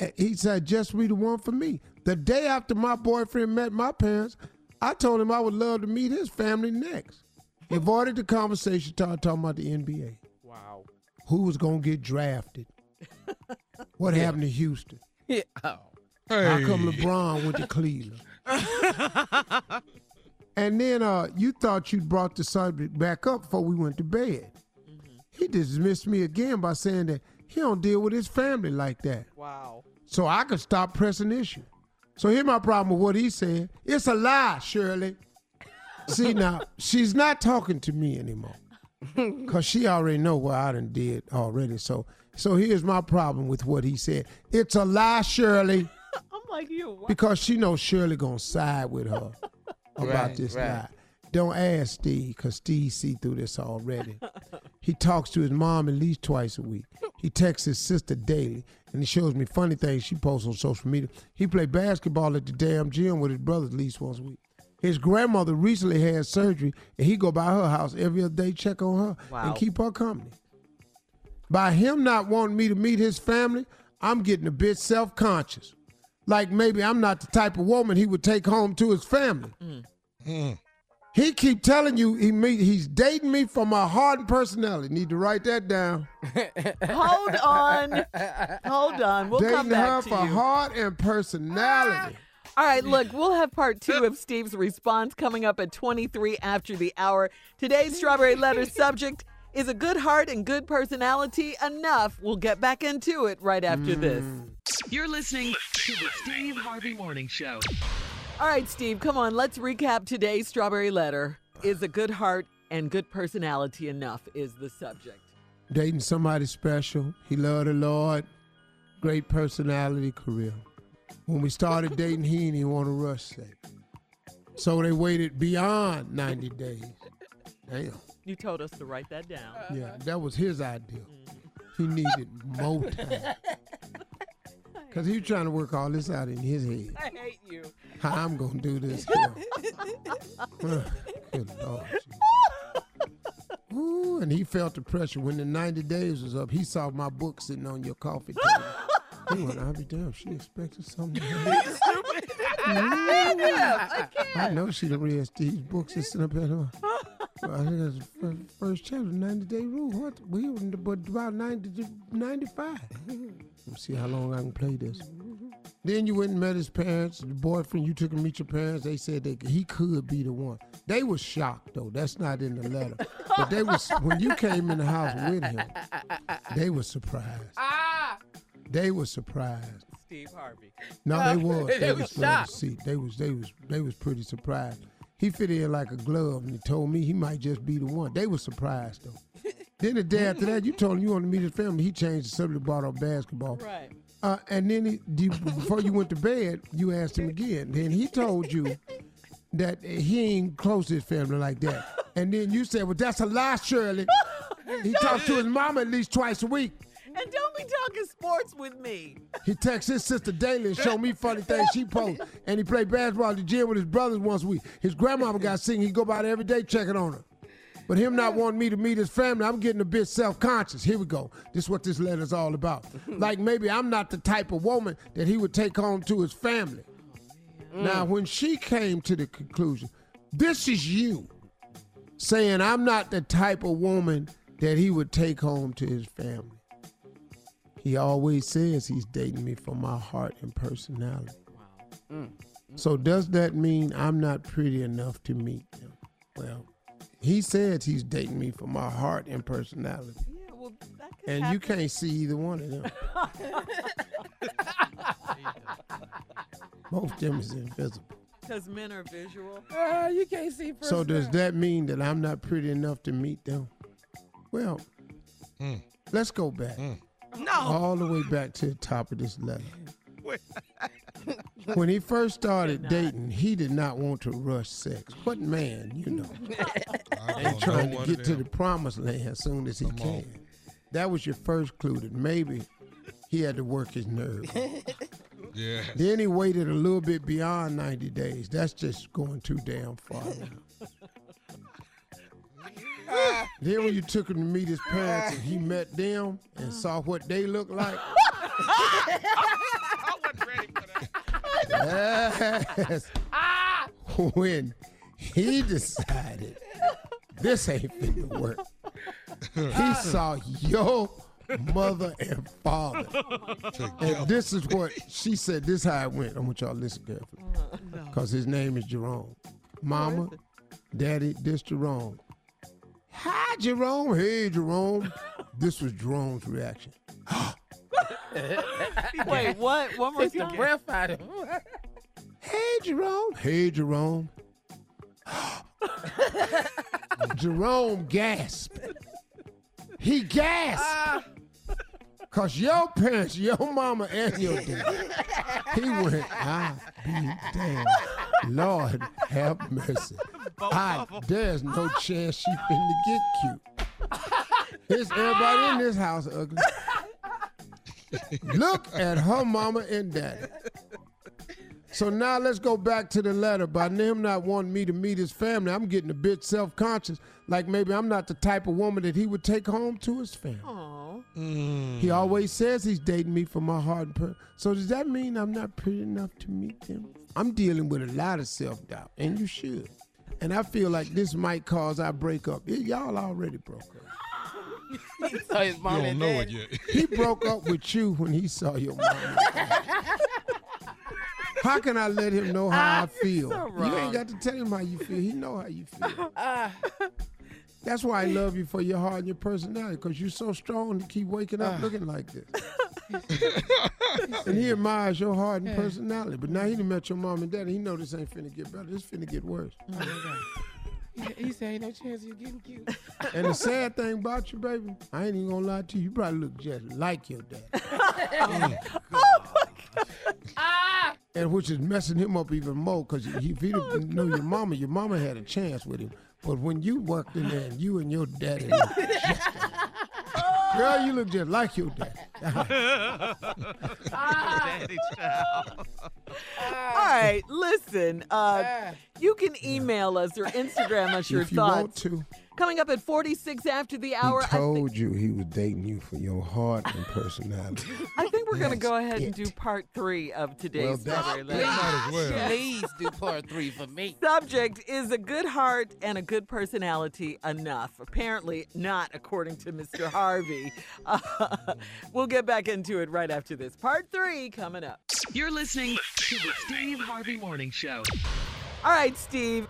Uh, He said, just be the one for me. The day after my boyfriend met my parents, I told him I would love to meet his family next. He avoided the conversation, started talking about the NBA. Wow. Who was going to get drafted? [laughs] What happened to Houston? Yeah. Oh. How come LeBron went to Cleveland? [laughs] and then uh, you thought you brought the subject back up before we went to bed. He dismissed me again by saying that he don't deal with his family like that. Wow. So I could stop pressing issue. So here's my problem with what he said. It's a lie, Shirley. See [laughs] now, she's not talking to me anymore. [laughs] Cause she already know what I done did already. So so here's my problem with what he said. It's a lie, Shirley. [laughs] I'm like you. What? Because she knows Shirley gonna side with her about Right, this right. lie. Don't ask Steve, cause Steve see through this already. [laughs] he talks to his mom at least twice a week. He texts his sister daily, and he shows me funny things she posts on social media. He play basketball at the damn gym with his brothers at least once a week. His grandmother recently had surgery, and he go by her house every other day, check on her, Wow. and keep her company. By him not wanting me to meet his family, I'm getting a bit self-conscious. Like maybe I'm not the type of woman he would take home to his family. Mm. Mm. He keep telling you he meet, he's dating me for my heart and personality. Need to write that down. [laughs] Hold on. Hold on. We'll dating come back her to for you. heart and personality. Ah. All right, look, we'll have part two of Steve's response coming up at 23 after the hour. Today's Strawberry Letter [laughs] subject is a good heart and good personality enough? We'll get back into it right after mm. this. You're listening to the Steve Harvey Morning Show. All right, Steve, come on, let's recap today's Strawberry Letter. Is a good heart and good personality enough? Is the subject. Dating somebody special. He loved the Lord. Great personality, career. When we started [laughs] dating, he didn't even want to rush sex. So they waited beyond 90 days. Damn. You told us to write that down. Uh-huh. Yeah, that was his idea. Mm. He needed more time. [laughs] Because he was trying to work all this out in his head. I hate you. How I'm going to do this [laughs] here. Good Lord. Ooh, and he felt the pressure. When the 90 days was up, he saw my book sitting on your coffee table. [laughs] he went, I'll be damned. She expected something. Stupid. I know she done read Steve's books that's sitting up at her. I think that's the fir- first chapter, 90 day rule. What? We were but about 90 to 95. Let's see how long I can play this. Then you went and met his parents, the boyfriend. You took him to meet your parents. They said that he could be the one. They was shocked though. That's not in the letter. But they was when you came in the house with him. They were surprised. Ah. They were surprised. Steve Harvey. No, they [laughs] was. They They was was shocked. They was. They was. They was pretty surprised. He fit in like a glove, and he told me he might just be the one. They were surprised though. [laughs] then the day after that, you told him you wanted to meet his family. He changed the subject, brought up basketball. Right. Uh, and then he, you, before you went to bed, you asked him again. Then he told you that he ain't close to his family like that. And then you said, "Well, that's a lie, Shirley." [laughs] He talks to his mama at least twice a week. And don't be talking sports with me. He texts his sister daily and show me funny things she posts. And he played basketball at the gym with his brothers once a week. His grandmama got sick. He go by there every day checking on her. But him not wanting me to meet his family, I'm getting a bit self-conscious. Here we go. This is what this letter's all about. [laughs] like maybe I'm not the type of woman that he would take home to his family. Now, mm. when she came to the conclusion, this is you saying I'm not the type of woman that he would take home to his family. He always says he's dating me for my heart and personality. Mm, mm. So does that mean I'm not pretty enough to meet him? Well, he says he's dating me for my heart and personality. Yeah, well, that could And you can't see either one of them. [laughs] [laughs] Both of them is invisible. Because men are visual. Uh, you can't see first. So does that mean that I'm not pretty enough to meet them? Well, hmm. let's go back. Hmm. No. All the way back to the top of this letter. when he first [laughs] started dating, he did not want to rush sex. What man, you know, [laughs] ain't trying to get to the promised land as soon as he can. That was your first clue that maybe he had to work his nerve. [laughs] Yeah. Then he waited a little bit beyond 90 days. That's just going too damn far now. Then when you took him to meet his parents and he met them and saw what they look like. [laughs] Yes. when he decided this ain't fit to work. He saw your mother and father. And this is what she said. This is how it went. I want y'all to listen carefully. Because his name is Jerome. Mama, daddy, this Jerome. Hi, Jerome. Hey, Jerome. This was Jerome's reaction. [laughs] Wait, what? One more Take the time. breath out of him. Hey, Jerome. Hey, Jerome. [laughs] Jerome gasped. He gasped. Ah. Cause your parents, your mama and your dad, he went, I be damned. Lord have mercy. I, there's no chance she finna get cute. It's everybody in this house ugly. Look at her mama and daddy. So now let's go back to the letter. By him not wanting me to meet his family, I'm getting a bit self-conscious. Like maybe I'm not the type of woman that he would take home to his family. Mm. He always says he's dating me for my heart and per- So does that mean I'm not pretty enough to meet him? I'm dealing with a lot of self-doubt, and you should. And I feel like this might cause our breakup. Y- Y'all already broke up. [laughs] He saw his mom You don't and know dad. it yet. He broke up with you when he saw your mom. [laughs] How can I let him know how I [laughs] feel? so you ain't got to tell him how you feel. He know how you feel. Ah. [laughs] That's why I love you for your heart and your personality, because you're so strong to keep waking up looking like this. [laughs] and he admires your heart and personality. But now he done met your mom and dad, he know this ain't finna get better. This finna get worse. He- He said, ain't no chance of you getting cute. And the sad thing about you, baby, I ain't even gonna lie to you. You probably look just like your dad. Ah! And which is messing him up even more because if he didn't oh, know your mama, your mama had a chance with him. But when you walked in there and you and your daddy, [laughs] oh. girl, you look just like your dad. Ah. Daddy child. Ah. All right, listen. Uh, you can email us or Instagram us your if you thoughts. want to, Coming up at 46 after the hour, he I, thi- told you he was dating you for your heart and personality. [laughs] I think we're going to go ahead and do part three of today's that's story. it. Let's- Might as well. Please do part three for me. [laughs] Subject is a good heart and a good personality enough? Apparently not, according to Mr. Harvey. Uh, [laughs] we'll get back into it right after this. Part three coming up. You're listening to the Steve Harvey Morning Show. All right, Steve.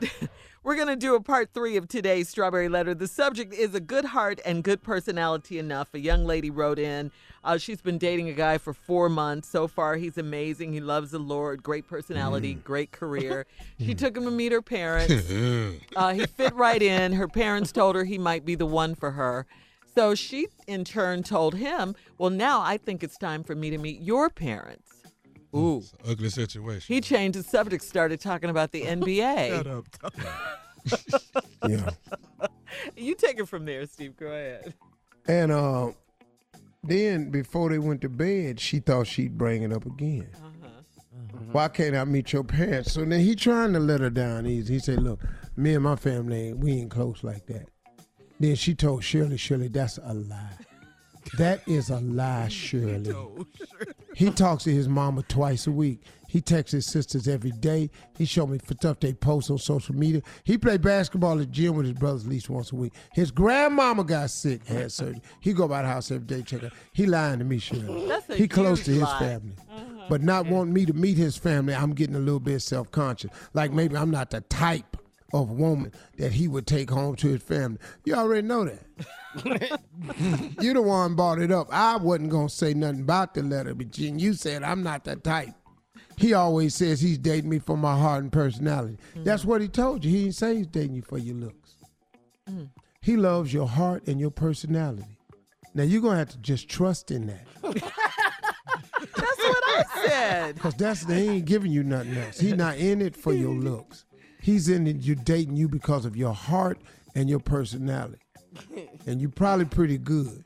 We're going to do a part three of today's Strawberry Letter. The subject is a good heart and good personality enough. A young lady wrote in. Uh, she's been dating a guy for four months. So far, he's amazing. He loves the Lord. Great personality, great career. She [laughs] took him to meet her parents. [laughs] Uh, he fit right in. Her parents told her he might be the one for her. So she, in turn, told him, Well, now I think it's time for me to meet your parents. Ooh. Ugly situation. He changed the subject, started talking about the [laughs] NBA. Shut up. Yeah. [laughs] You take it from there, Steve. Go ahead. And uh, then before they went to bed, she thought she'd bring it up again. Why can't I meet your parents? So then he trying to let her down easy. He said, "Look, me and my family, we ain't close like that." Then she told Shirley, "Shirley, that's a lie. That is a lie, [laughs] Shirley." He talks to his mama twice a week. He texts his sisters every day. He showed me for stuff they post on social media. He played basketball at the gym with his brothers at least once a week. His grandmama got sick, had surgery. He go by the house every day, check her. He lying to me, Shirley. That's a he close to huge his lie. family. Uh-huh. But not wanting me to meet his family, I'm getting a little bit self conscious. Like maybe I'm not the type of woman that he would take home to his family. You already know that. [laughs] you the one brought it up. I wasn't gonna say nothing about the letter, but you said I'm not that type. He always says he's dating me for my heart and personality. Mm. That's what he told you. He didn't say he's dating you for your looks. Mm. He loves your heart and your personality. Now you're gonna have to just trust in that. [laughs] That's what I said. Cause that's they ain't giving you nothing else. He's not in it for your [laughs] looks. He's in it. You're dating you because of your heart and your personality, [laughs] and you're probably pretty good.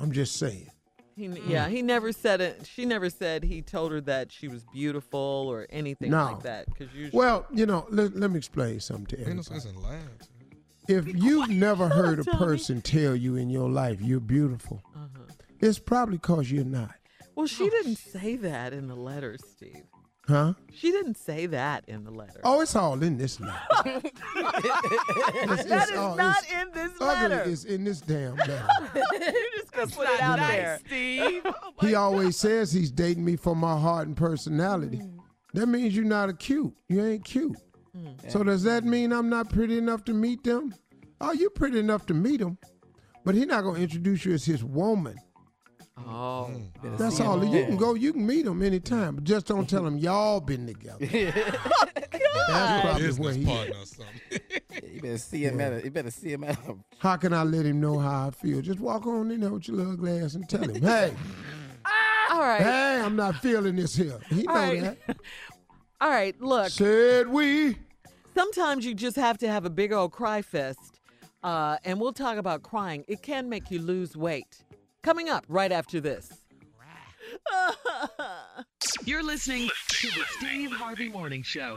I'm just saying. He, yeah, he never said it. She never said he told her that she was beautiful or anything No. like that. Because usually, Well, you know, let, let me explain something to Ain't no everybody. sense in. If you've never heard a person tell you in your life you're beautiful, uh-huh. it's probably because you're not. well, she didn't say that in the letter, Steve. Huh? She didn't say that in the letter. Oh, it's all in this letter. [laughs] It's- that it's is all- not in this Ugly letter. is in this damn [laughs] letter. you just gonna put it out nice, there. Steve. [laughs] Oh he always says he's dating me for my heart and personality. Mm. That means you're not a cute. You ain't cute. Mm. So does that mean I'm not pretty enough to meet them? Oh, you're pretty enough to meet them, but he's not gonna introduce you as his woman. Oh, That's all. You can go. You can meet him anytime, but just don't tell him y'all been together. [laughs] That's probably where Business he. partner or something. [laughs] You better see him at a, you better see him at a How can I let him know how I feel? Just walk on in there with your little glass and tell him, hey, [laughs] all right, hey, I'm not feeling this here. He know all right, that. all right. Look, Said we. sometimes you just have to have a big old cry fest, uh, and we'll talk about crying. It can make you lose weight. Coming up right after this. [laughs] You're listening to the Steve Harvey Morning Show.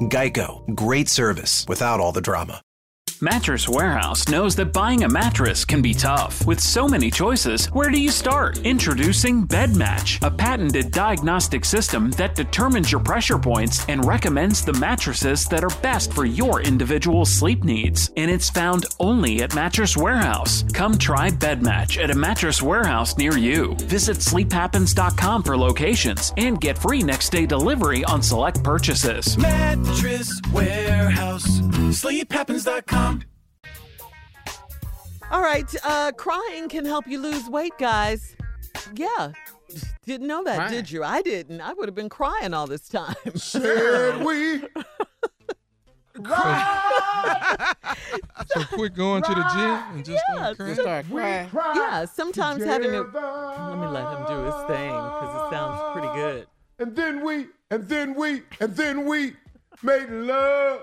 Geico, great service without all the drama. Mattress Warehouse knows that buying a mattress can be tough. With so many choices, where do you start? Introducing BedMatch, a patented diagnostic system that determines your pressure points and recommends the mattresses that are best for your individual sleep needs. And it's found only at Mattress Warehouse. Come try BedMatch at a Mattress Warehouse near you. Visit sleephappens.com for locations and get free next day delivery on select purchases. Mattress Warehouse. SleepHappens.com. All right, uh, crying can help you lose weight, guys. Yeah. [laughs] Didn't know that, Crying. did you? I didn't. I would have been crying all this time. Said [laughs] we. So quit going to the gym and just Yeah, start crying. Just start crying. Yeah, sometimes having a. Let me let him do his thing because it sounds pretty good. And then we, and then we, and then we made love.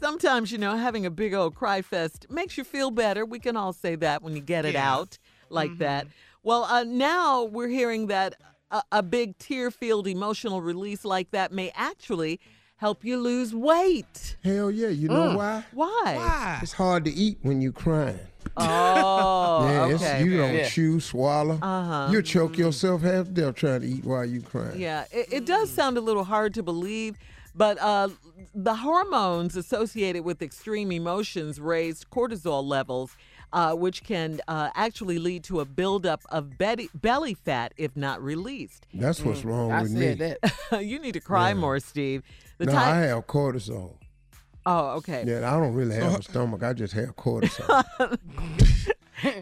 Sometimes, you know, having a big old cry fest makes you feel better. We can all say that when you get it Yeah. out like that. Well, uh, now we're hearing that a, a big tear filled emotional release like that may actually help you lose weight. Hell yeah. You know Mm. why? Why? It's hard to eat when you're crying. [laughs] Oh, [laughs] yeah, okay. you don't Yeah. chew, swallow. Uh-huh. You choke yourself half to death trying to eat while you're crying. Yeah, it, it does sound a little hard to believe, but uh, the hormones associated with extreme emotions raised cortisol levels, uh, which can uh, actually lead to a buildup of belly, belly fat if not released. That's what's wrong I with said me. that. [laughs] you need to cry more, Steve. The no, type- I have cortisol. oh, okay. Yeah, I don't really have a stomach. I just have [laughs] cortisol.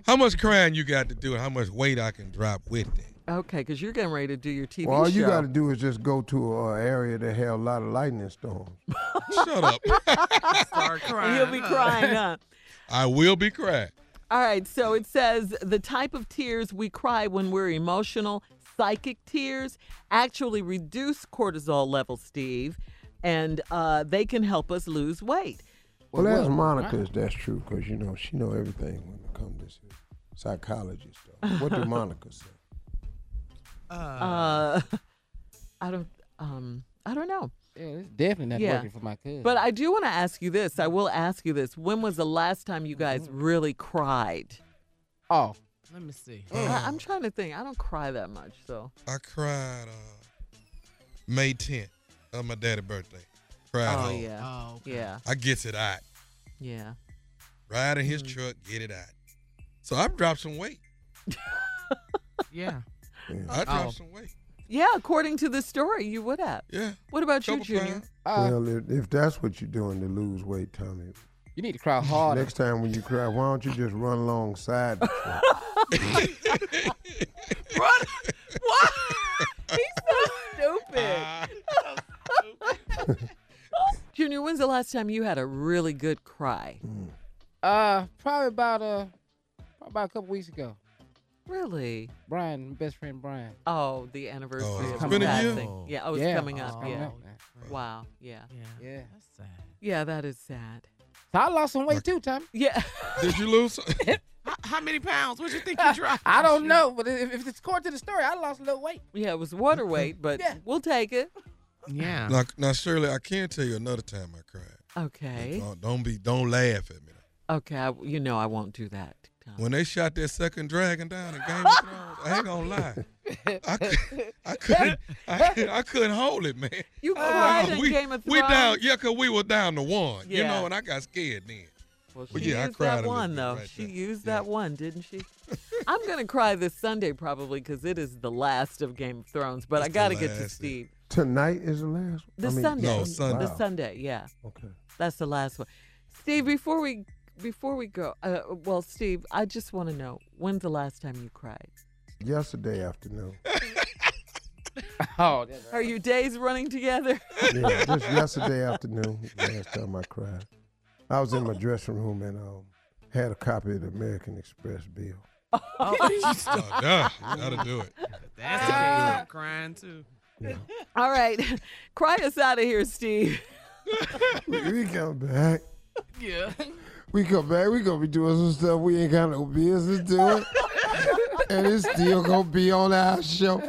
How much crying you got to do and how much weight I can drop with it? Okay, because you're getting ready to do your TV well, all show. you got to do is just go to an area that have a lot of lightning storms. [laughs] Shut up. [laughs] Start And You'll be crying, huh? I will be crying. All right, so it says the type of tears we cry when we're emotional, psychic tears, actually reduce cortisol levels, Steve, and uh, they can help us lose weight. Well, ask Monica if that's true, because you know she know everything when it comes to this psychology stuff. What did [laughs] Monica say? Uh, [laughs] I don't, um, I don't know. Yeah, it's definitely not Yeah. working for my cousin. But I do want to ask you this. I will ask you this. When was the last time you guys really cried? Oh, Let me see. I, I'm trying to think. I don't cry that much, so. I cried uh, May 10th of my daddy's birthday. Cried Oh home. yeah. Oh, okay. Yeah. I gets it out. Yeah. Ride in his Mm. truck, get it out. So I've dropped some weight. [laughs] Yeah. I dropped Oh. some weight. Yeah, according to the story, you would have. Yeah. What about you, Junior? Uh, well, if, if that's what you're doing to lose weight, Tommy, you need to cry harder. next time when you cry, why don't you just run alongside the [laughs] truck? [laughs] Run. What? He's so stupid. [laughs] Junior, when's the last time you had a really good cry? Uh, probably about uh, probably about a couple weeks ago. Really? Brian, best friend Brian. Oh, the anniversary Oh, of it's his been a passing. year? Yeah, oh, it's Yeah. coming up. Oh, yeah. man. Wow. Yeah. Yeah. Yeah. That's sad. Yeah, that is sad. So I lost some weight too, Tommy. Yeah. [laughs] Did you lose? [laughs] How, how many pounds? What you think you dropped? [laughs] I don't know, but if, if it's according to the story, I lost a little weight. Yeah, it was water weight, but Yeah. we'll take it. Yeah. now, now, Shirley, I can tell you another time I cried. Okay. Don't, don't be, don't laugh at me. Okay. I, you know I won't do that. Tom. When they shot that second dragon down in Game of Thrones, I ain't gonna lie. I, cou- I couldn't, I, couldn't- I couldn't hold it, man. You cried in we, Game of We down, yeah, cause we were down to one, you know, and I got scared then. Well, she Well, yeah, I used cried that one though. right she there. used that one, didn't she? [laughs] I'm gonna cry this Sunday probably because it is the last of Game of Thrones. But I It's the got to get to. Steve Tonight is the last. this I mean, Sunday. No, Sunday. The Sunday, yeah. Okay. That's the last one. Steve, before we before we go, uh, well, Steve, I just want to know when's the last time you cried? Yesterday afternoon. [laughs] Oh, Are your days running together? Yeah, [laughs] just yesterday afternoon. Last time I cried. I was in my dressing room and um, had a copy of the American Express bill. Oh, Oh, duh, that'll do it. That's the case. I'm crying too. All right, [laughs] cry us out of here, Steve. we, we come back. Yeah. We come back. We gonna be doing some stuff we ain't got no business doing, and it's still gonna be on our show.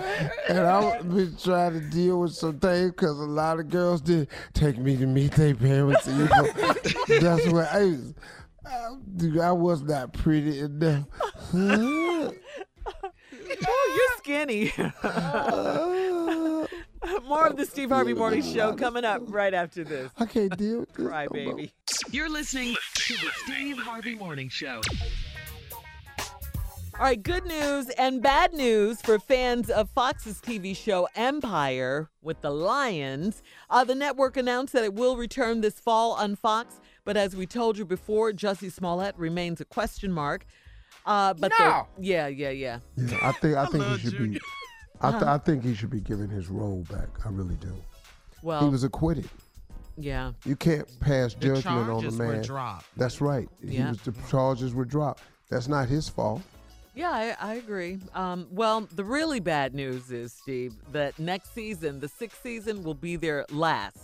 And I've been trying to deal with some things because a lot of girls did take me to meet their parents. You know, that's what I was. I, dude, I was not pretty enough. [laughs] Oh, you're skinny. [laughs] Uh, [laughs] More of the Steve Harvey Morning Show coming up right after this. I can't deal with this. Cry, baby. You're listening to the Steve Harvey Morning Show. All right, good news and bad news for fans of Fox's TV show Empire with the Lyons. Uh, the network announced that it will return this fall on Fox, but as we told you before, Jussie Smollett remains a question mark. Uh, but the- yeah, yeah, yeah. Yeah, I think I think he love should be. Junior. I, th-. I think he should be given his role back. I really do. Well, he was acquitted. yeah. You can't pass The judgment on the charges were man. dropped. That's right. He Yeah. was, the charges were dropped. That's not his fault. Yeah, I, I agree. Um, well, the really bad news is, Steve, that next season, the sixth season, will be their last.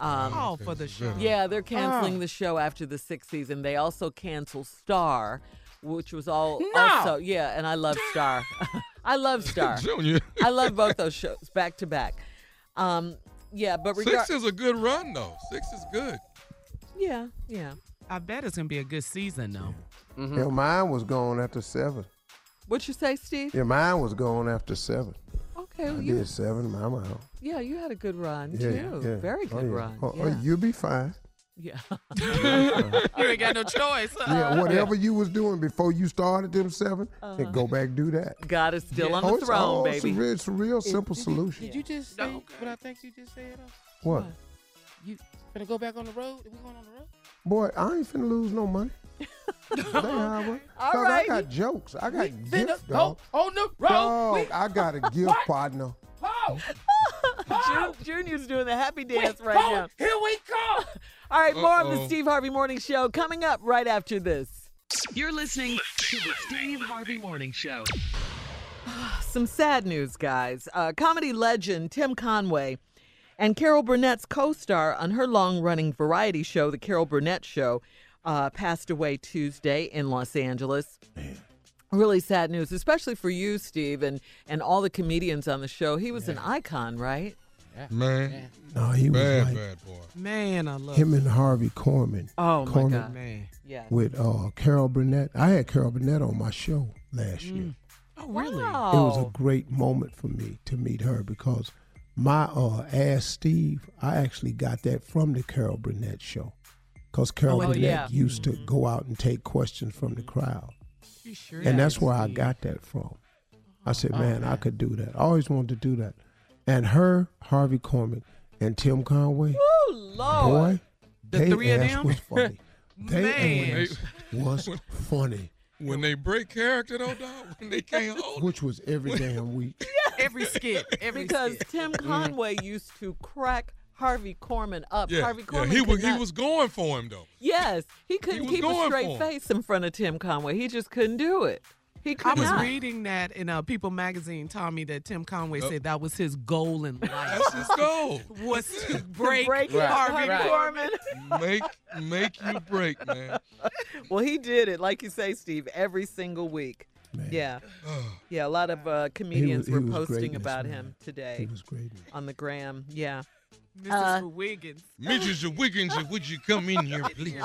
Um, Oh, for the show. Yeah, they're canceling Oh. the show after the sixth season. They also canceled Star, which was all No. also yeah, and I love Star. [laughs] I love [laughs] Star. Junior. I love both those shows back to back. Um, Yeah, but Six is a good run though. Six is good. yeah, yeah. I bet it's gonna be a good season though. Yeah, mine was gone after seven. What you say, Steve? Your mind was gone after seven. Okay, I you, did seven, mama. out. yeah, you had a good run Yeah, too. yeah. Very Oh, good yeah. run. Oh, oh, you'll be fine. Yeah. [laughs] You ain't got no choice. huh? Yeah, whatever you was doing before you started them 7 Uh-huh. then go back do that. God is still on oh, the it's, throne, oh, It's a baby. real, it's a real simple solution. Did you just say what I think you just said? Though? What? You gonna go back on the road? We going on the road? Boy, I ain't finna lose no money. [laughs] That ain't how I work. All Dog, right. I got jokes. I got Finna gifts, go dog. on the road. Dog, We- I got a gift partner. [laughs] Jun- Junior's doing the happy dance right now. Here we go. All right, more of the Uh-oh. Steve Harvey Morning Show coming up right after this. You're listening to the Steve Harvey Morning Show. [sighs] Some sad news, guys. Uh, comedy legend Tim Conway and Carol Burnett's co star on her long running variety show, The Carol Burnett Show, uh, passed away Tuesday in Los Angeles. Really sad news, especially for you, Steve, and, and all the comedians on the show. He was an icon, right? Man. No, he was Bad, like bad boy. Man, I love him and Harvey Korman. Oh, my Korman God. Man. Yeah. With uh, Carol Burnett. I had Carol Burnett on my show last year. Oh, really? It was a great moment for me to meet her because my uh, Ask Steve, I actually got that from the Carol Burnett show. Because Carol Oh, Burnett yeah. used to go out and take questions from the crowd. You sure and that's did, where I got that from. I said, Oh, man, I could do that. I always wanted to do that. And her, Harvey Korman, and Tim Conway, Oh, Lord. boy, The they three of them? was funny. [laughs] They Man. ass was funny, When they break character though, dog, when they can't [laughs] hold which was every damn week. [laughs] Every skit. Every because skit. Tim Conway used to crack Harvey Korman up. Yeah, Harvey yeah, Korman he could was he was going for him though. Yes, he couldn't was keep a straight face in front of Tim Conway. He just couldn't do it. He I was not. reading that in uh, People magazine, Tommy, that Tim Conway Oh. said that was his goal in life. That's his goal. [laughs] was to [laughs] break, break Right, Harvey Harvey Korman. Korman. make make you break, man. well, he did it, like you say, Steve, every single week. Man. Yeah, [sighs] yeah. A lot of uh, comedians he were posting about man. him today He was great. on the gram. Yeah. Mrs. Uh, Wiggins. Mrs. Wiggins, would you come in here, [laughs] please?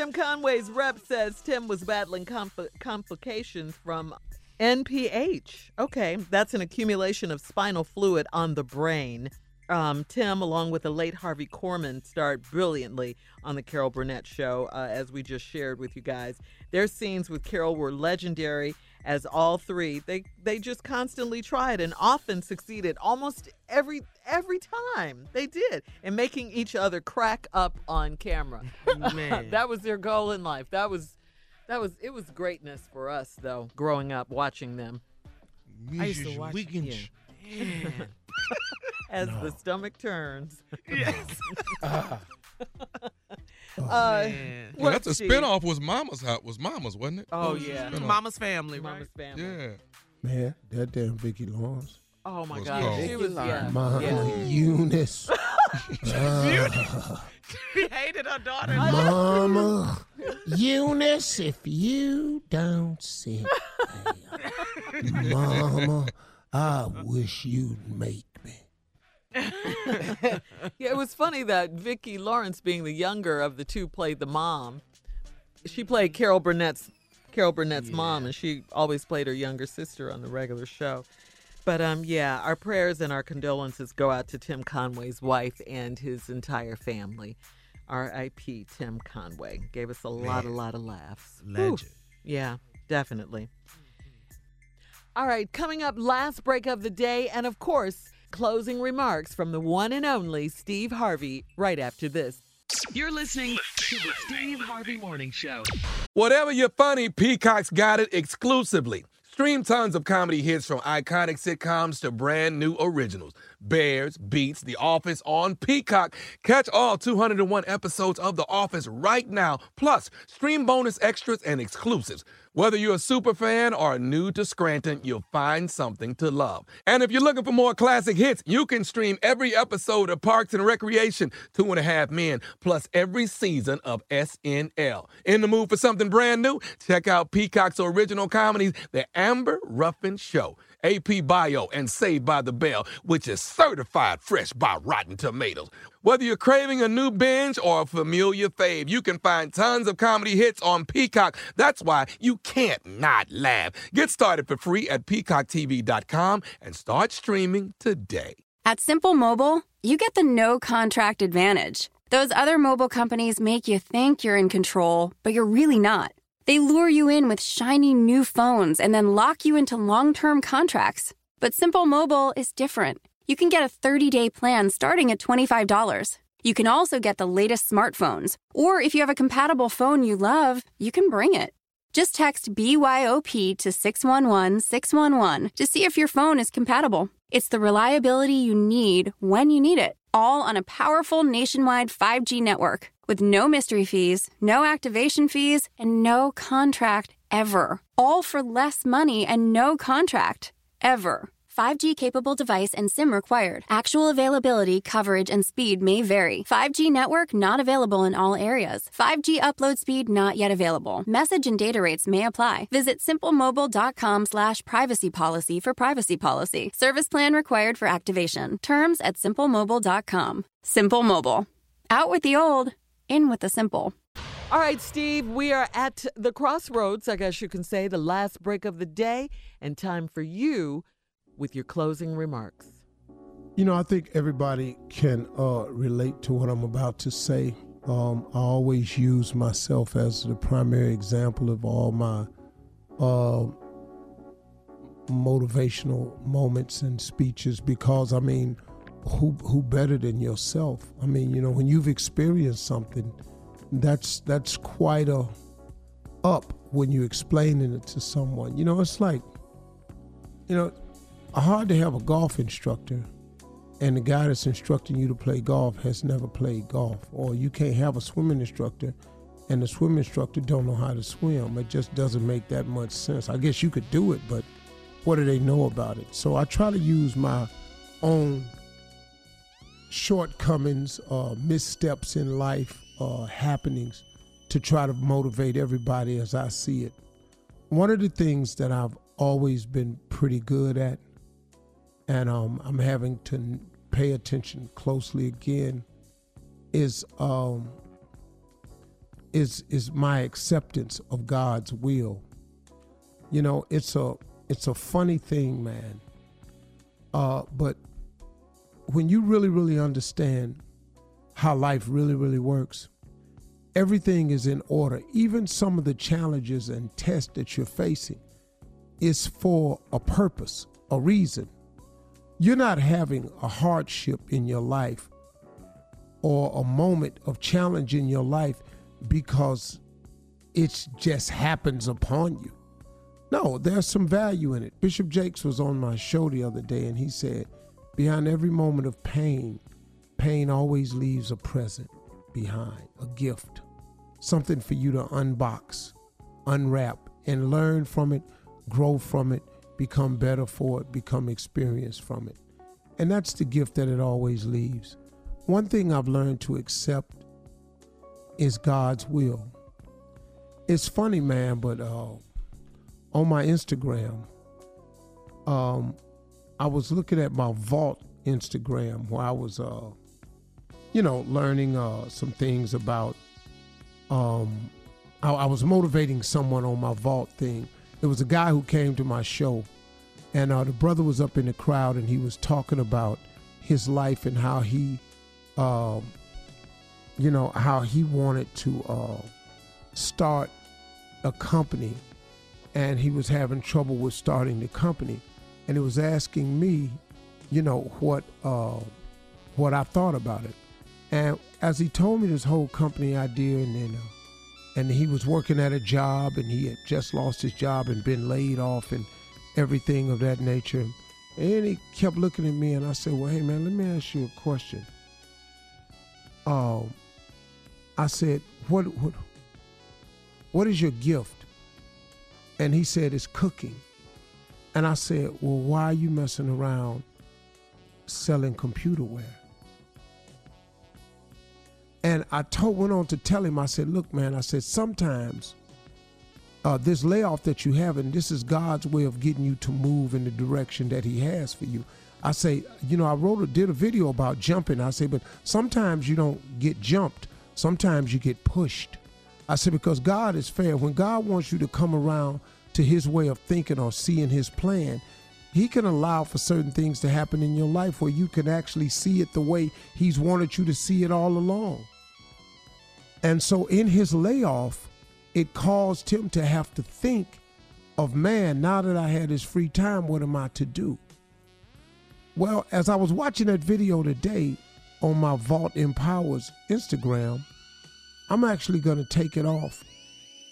Tim Conway's rep says Tim was battling compl- complications from NPH. Okay, that's an accumulation of spinal fluid on the brain. Um, Tim, along with the late Harvey Korman, starred brilliantly on the Carol Burnett show, uh, as we just shared with you guys. Their scenes with Carol were legendary, as all three they they just constantly tried and often succeeded almost every every time they did in making each other crack up on camera. Man. [laughs] that was their goal in life. That was that was it was greatness for us though, growing up watching them I used to watch- Wiggins. Man. [laughs] as the stomach turns. yes. Uh, [laughs] Man. Well, what, that's a Steve? spinoff. Was Mama's Hot? Was Mama's, wasn't it? Oh, was yeah. Mama's family, right? Mama's family. Yeah. Man, that damn Vicki Lawrence. Oh my Was God, called- she was yeah. Mama yeah. [laughs] Eunice. Ah, [laughs] She hated her daughter. Mama [laughs] Eunice, if you don't sit there, Mama, I wish you'd make me. [laughs] Yeah, it was funny that Vicki Lawrence, being the younger of the two, played the mom. She played Carol Burnett's Carol Burnett's mom, and she always played her younger sister on the regular show. But um, yeah, our prayers and our condolences go out to Tim Conway's wife and his entire family. R.I.P. Tim Conway gave us a lot, a lot of laughs. Legend. Yeah, definitely. All right, coming up, last break of the day, and of course, closing remarks from the one and only Steve Harvey right after this. You're listening to the Steve Harvey Morning Show. Whatever you're funny, Peacock's got it exclusively. Stream tons of comedy hits from iconic sitcoms to brand new originals. Bears, Beats, The Office on Peacock. Catch all 201 episodes of The Office right now, plus stream bonus extras and exclusives. Whether you're a super fan or new to Scranton, you'll find something to love. And if you're looking for more classic hits, you can stream every episode of Parks and Recreation, Two and a Half Men, plus every season of SNL. In the mood for something brand new? Check out Peacock's original comedies, The Amber Ruffin Show. AP Bio, and Saved by the Bell, which is certified fresh by Rotten Tomatoes. Whether you're craving a new binge or a familiar fave, you can find tons of comedy hits on Peacock. That's why you can't not laugh. Get started for free at peacocktv.com and start streaming today. At Simple Mobile, you get the no contract advantage. Those other mobile companies make you think you're in control, but you're really not. They lure you in with shiny new phones and then lock you into long term contracts. But Simple Mobile is different. You can get a 30 day plan starting at $25. You can also get the latest smartphones. Or if you have a compatible phone you love, you can bring it. Just text BYOP to 611 611 to see if your phone is compatible. It's the reliability you need when you need it, all on a powerful nationwide 5G network with no mystery fees, no activation fees, and no contract ever. All for less money and no contract ever. 5G capable device and SIM required. Actual availability, coverage, and speed may vary. 5G network not available in all areas. 5G upload speed not yet available. Message and data rates may apply. Visit simplemobile.com slash privacy policy for privacy policy. Service plan required for activation. Terms at simplemobile.com. Simple Mobile. Out with the old, in with the simple. All right, Steve, we are at the crossroads, I guess you can say, the last break of the day, and time for you with your closing remarks. You know, I think everybody can uh, relate to what I'm about to say. Um, I always use myself as the primary example of all my uh, motivational moments and speeches because, I mean, who who better than yourself? I mean, you know, when you've experienced something, that's that's quite a up when you're explaining it to someone. You know, it's like, you know, hard to have a golf instructor and the guy that's instructing you to play golf has never played golf. Or you can't have a swimming instructor and the swim instructor don't know how to swim. It just doesn't make that much sense. I guess you could do it but what do they know about it? So i try to use my own shortcomings uh, missteps in life uh, happenings to try to motivate everybody as i see it. One of the things that i've always been pretty good at and um, I'm having to pay attention closely again is um, is is my acceptance of God's will. You know, it's a it's a funny thing, man. Uh, but when you really really understand how life really really works, everything is in order. Even some of the challenges and tests that you're facing is for a purpose, a reason you're not having a hardship in your life or a moment of challenge in your life because it just happens upon you. No, there's some value in it. Bishop Jakes was on my show the other day and he said, Behind every moment of pain, pain always leaves a present behind, a gift, something for you to unbox, unwrap, and learn from it, grow from it, become better for it, become experienced from it. And that's the gift that it always leaves. One thing I've learned to accept is God's will. It's funny, man, but uh, on my Instagram, um, I was looking at my vault Instagram where I was, uh, you know, learning uh, some things about. Um, I, I was motivating someone on my vault thing there was a guy who came to my show, and uh, the brother was up in the crowd, and he was talking about his life and how he, uh, you know, how he wanted to uh, start a company, and he was having trouble with starting the company, and he was asking me, you know, what uh, what I thought about it, and as he told me this whole company idea, and then. And he was working at a job and he had just lost his job and been laid off and everything of that nature. And he kept looking at me and I said, Well, hey man, let me ask you a question. Um, I said, What what what is your gift? And he said, It's cooking. And I said, Well, why are you messing around selling computerware? And I told went on to tell him, I said, look, man, I said, sometimes uh, this layoff that you have, and this is God's way of getting you to move in the direction that He has for you. I say, you know, I wrote a did a video about jumping. I say, but sometimes you don't get jumped. Sometimes you get pushed. I say because God is fair. When God wants you to come around to His way of thinking or seeing His plan, He can allow for certain things to happen in your life where you can actually see it the way He's wanted you to see it all along. And so in His layoff, it caused him to have to think of man, now that I had this free time, what am I to do? Well, as I was watching that video today on my Vault Empowers Instagram, I'm actually going to take it off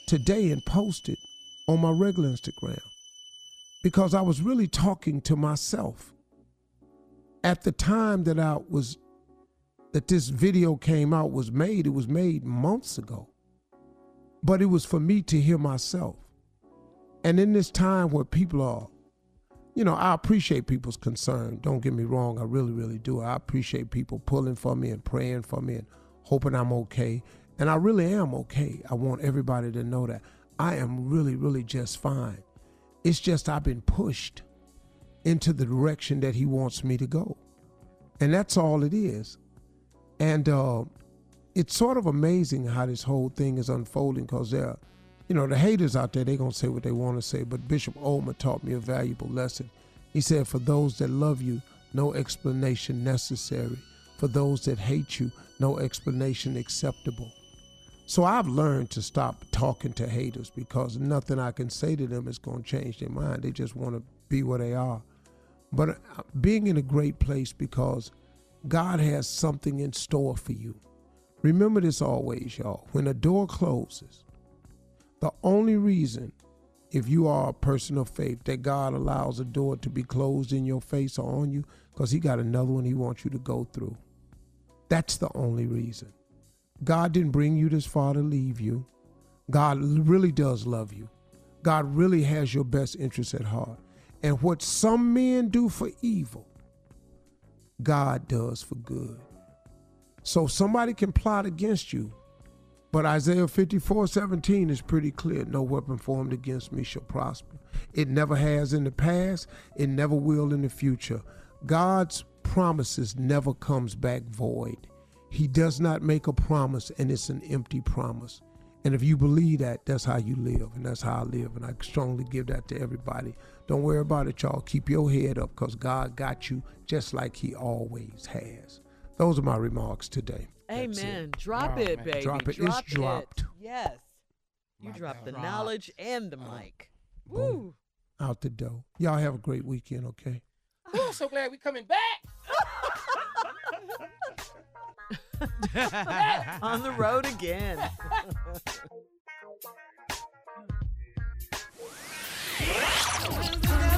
today and post it on my regular Instagram because I was really talking to myself. At the time that I was that this video came out was made, it was made months ago but it was for me to hear myself. And in this time where people are, you know, I appreciate people's concern. Don't get me wrong, I really, really do. I appreciate people pulling for me and praying for me and hoping I'm okay. And I really am okay. I want everybody to know that I am really, really just fine. It's just I've been pushed into the direction that He wants me to go. And that's all it is. And uh, it's sort of amazing how this whole thing is unfolding because there are, you know, the haters out there, they're going to say what they want to say. But Bishop Ullman taught me a valuable lesson. He said, For those that love you, no explanation necessary. For those that hate you, no explanation acceptable. So I've learned to stop talking to haters because nothing I can say to them is going to change their mind. They just want to be where they are. But uh, being in a great place because God has something in store for you. Remember this always, y'all. When a door closes, the only reason, if you are a person of faith, that God allows a door to be closed in your face or on you, because He got another one He wants you to go through. That's the only reason. God didn't bring you this far to leave you. God really does love you. God really has your best interest at heart. And what some men do for evil, God does for good. So somebody can plot against you, but Isaiah 54 17 is pretty clear. No weapon formed against me shall prosper. It never has in the past, it never will in the future. God's promises never comes back void. He does not make a promise and it's an empty promise. And if you believe that, that's how you live, and that's how I live. And I strongly give that to everybody. Don't worry about it, y'all. Keep your head up because God got you just like He always has. Those are my remarks today. Amen. Drop Oh, it, man. baby. Drop it. Drop It's Drop dropped. Yes. You dropped the knowledge and the uh-huh. mic. Woo. Out the door. Y'all have a great weekend, okay? Ooh, I'm so glad we coming back. [laughs] [laughs] On the road again. [laughs]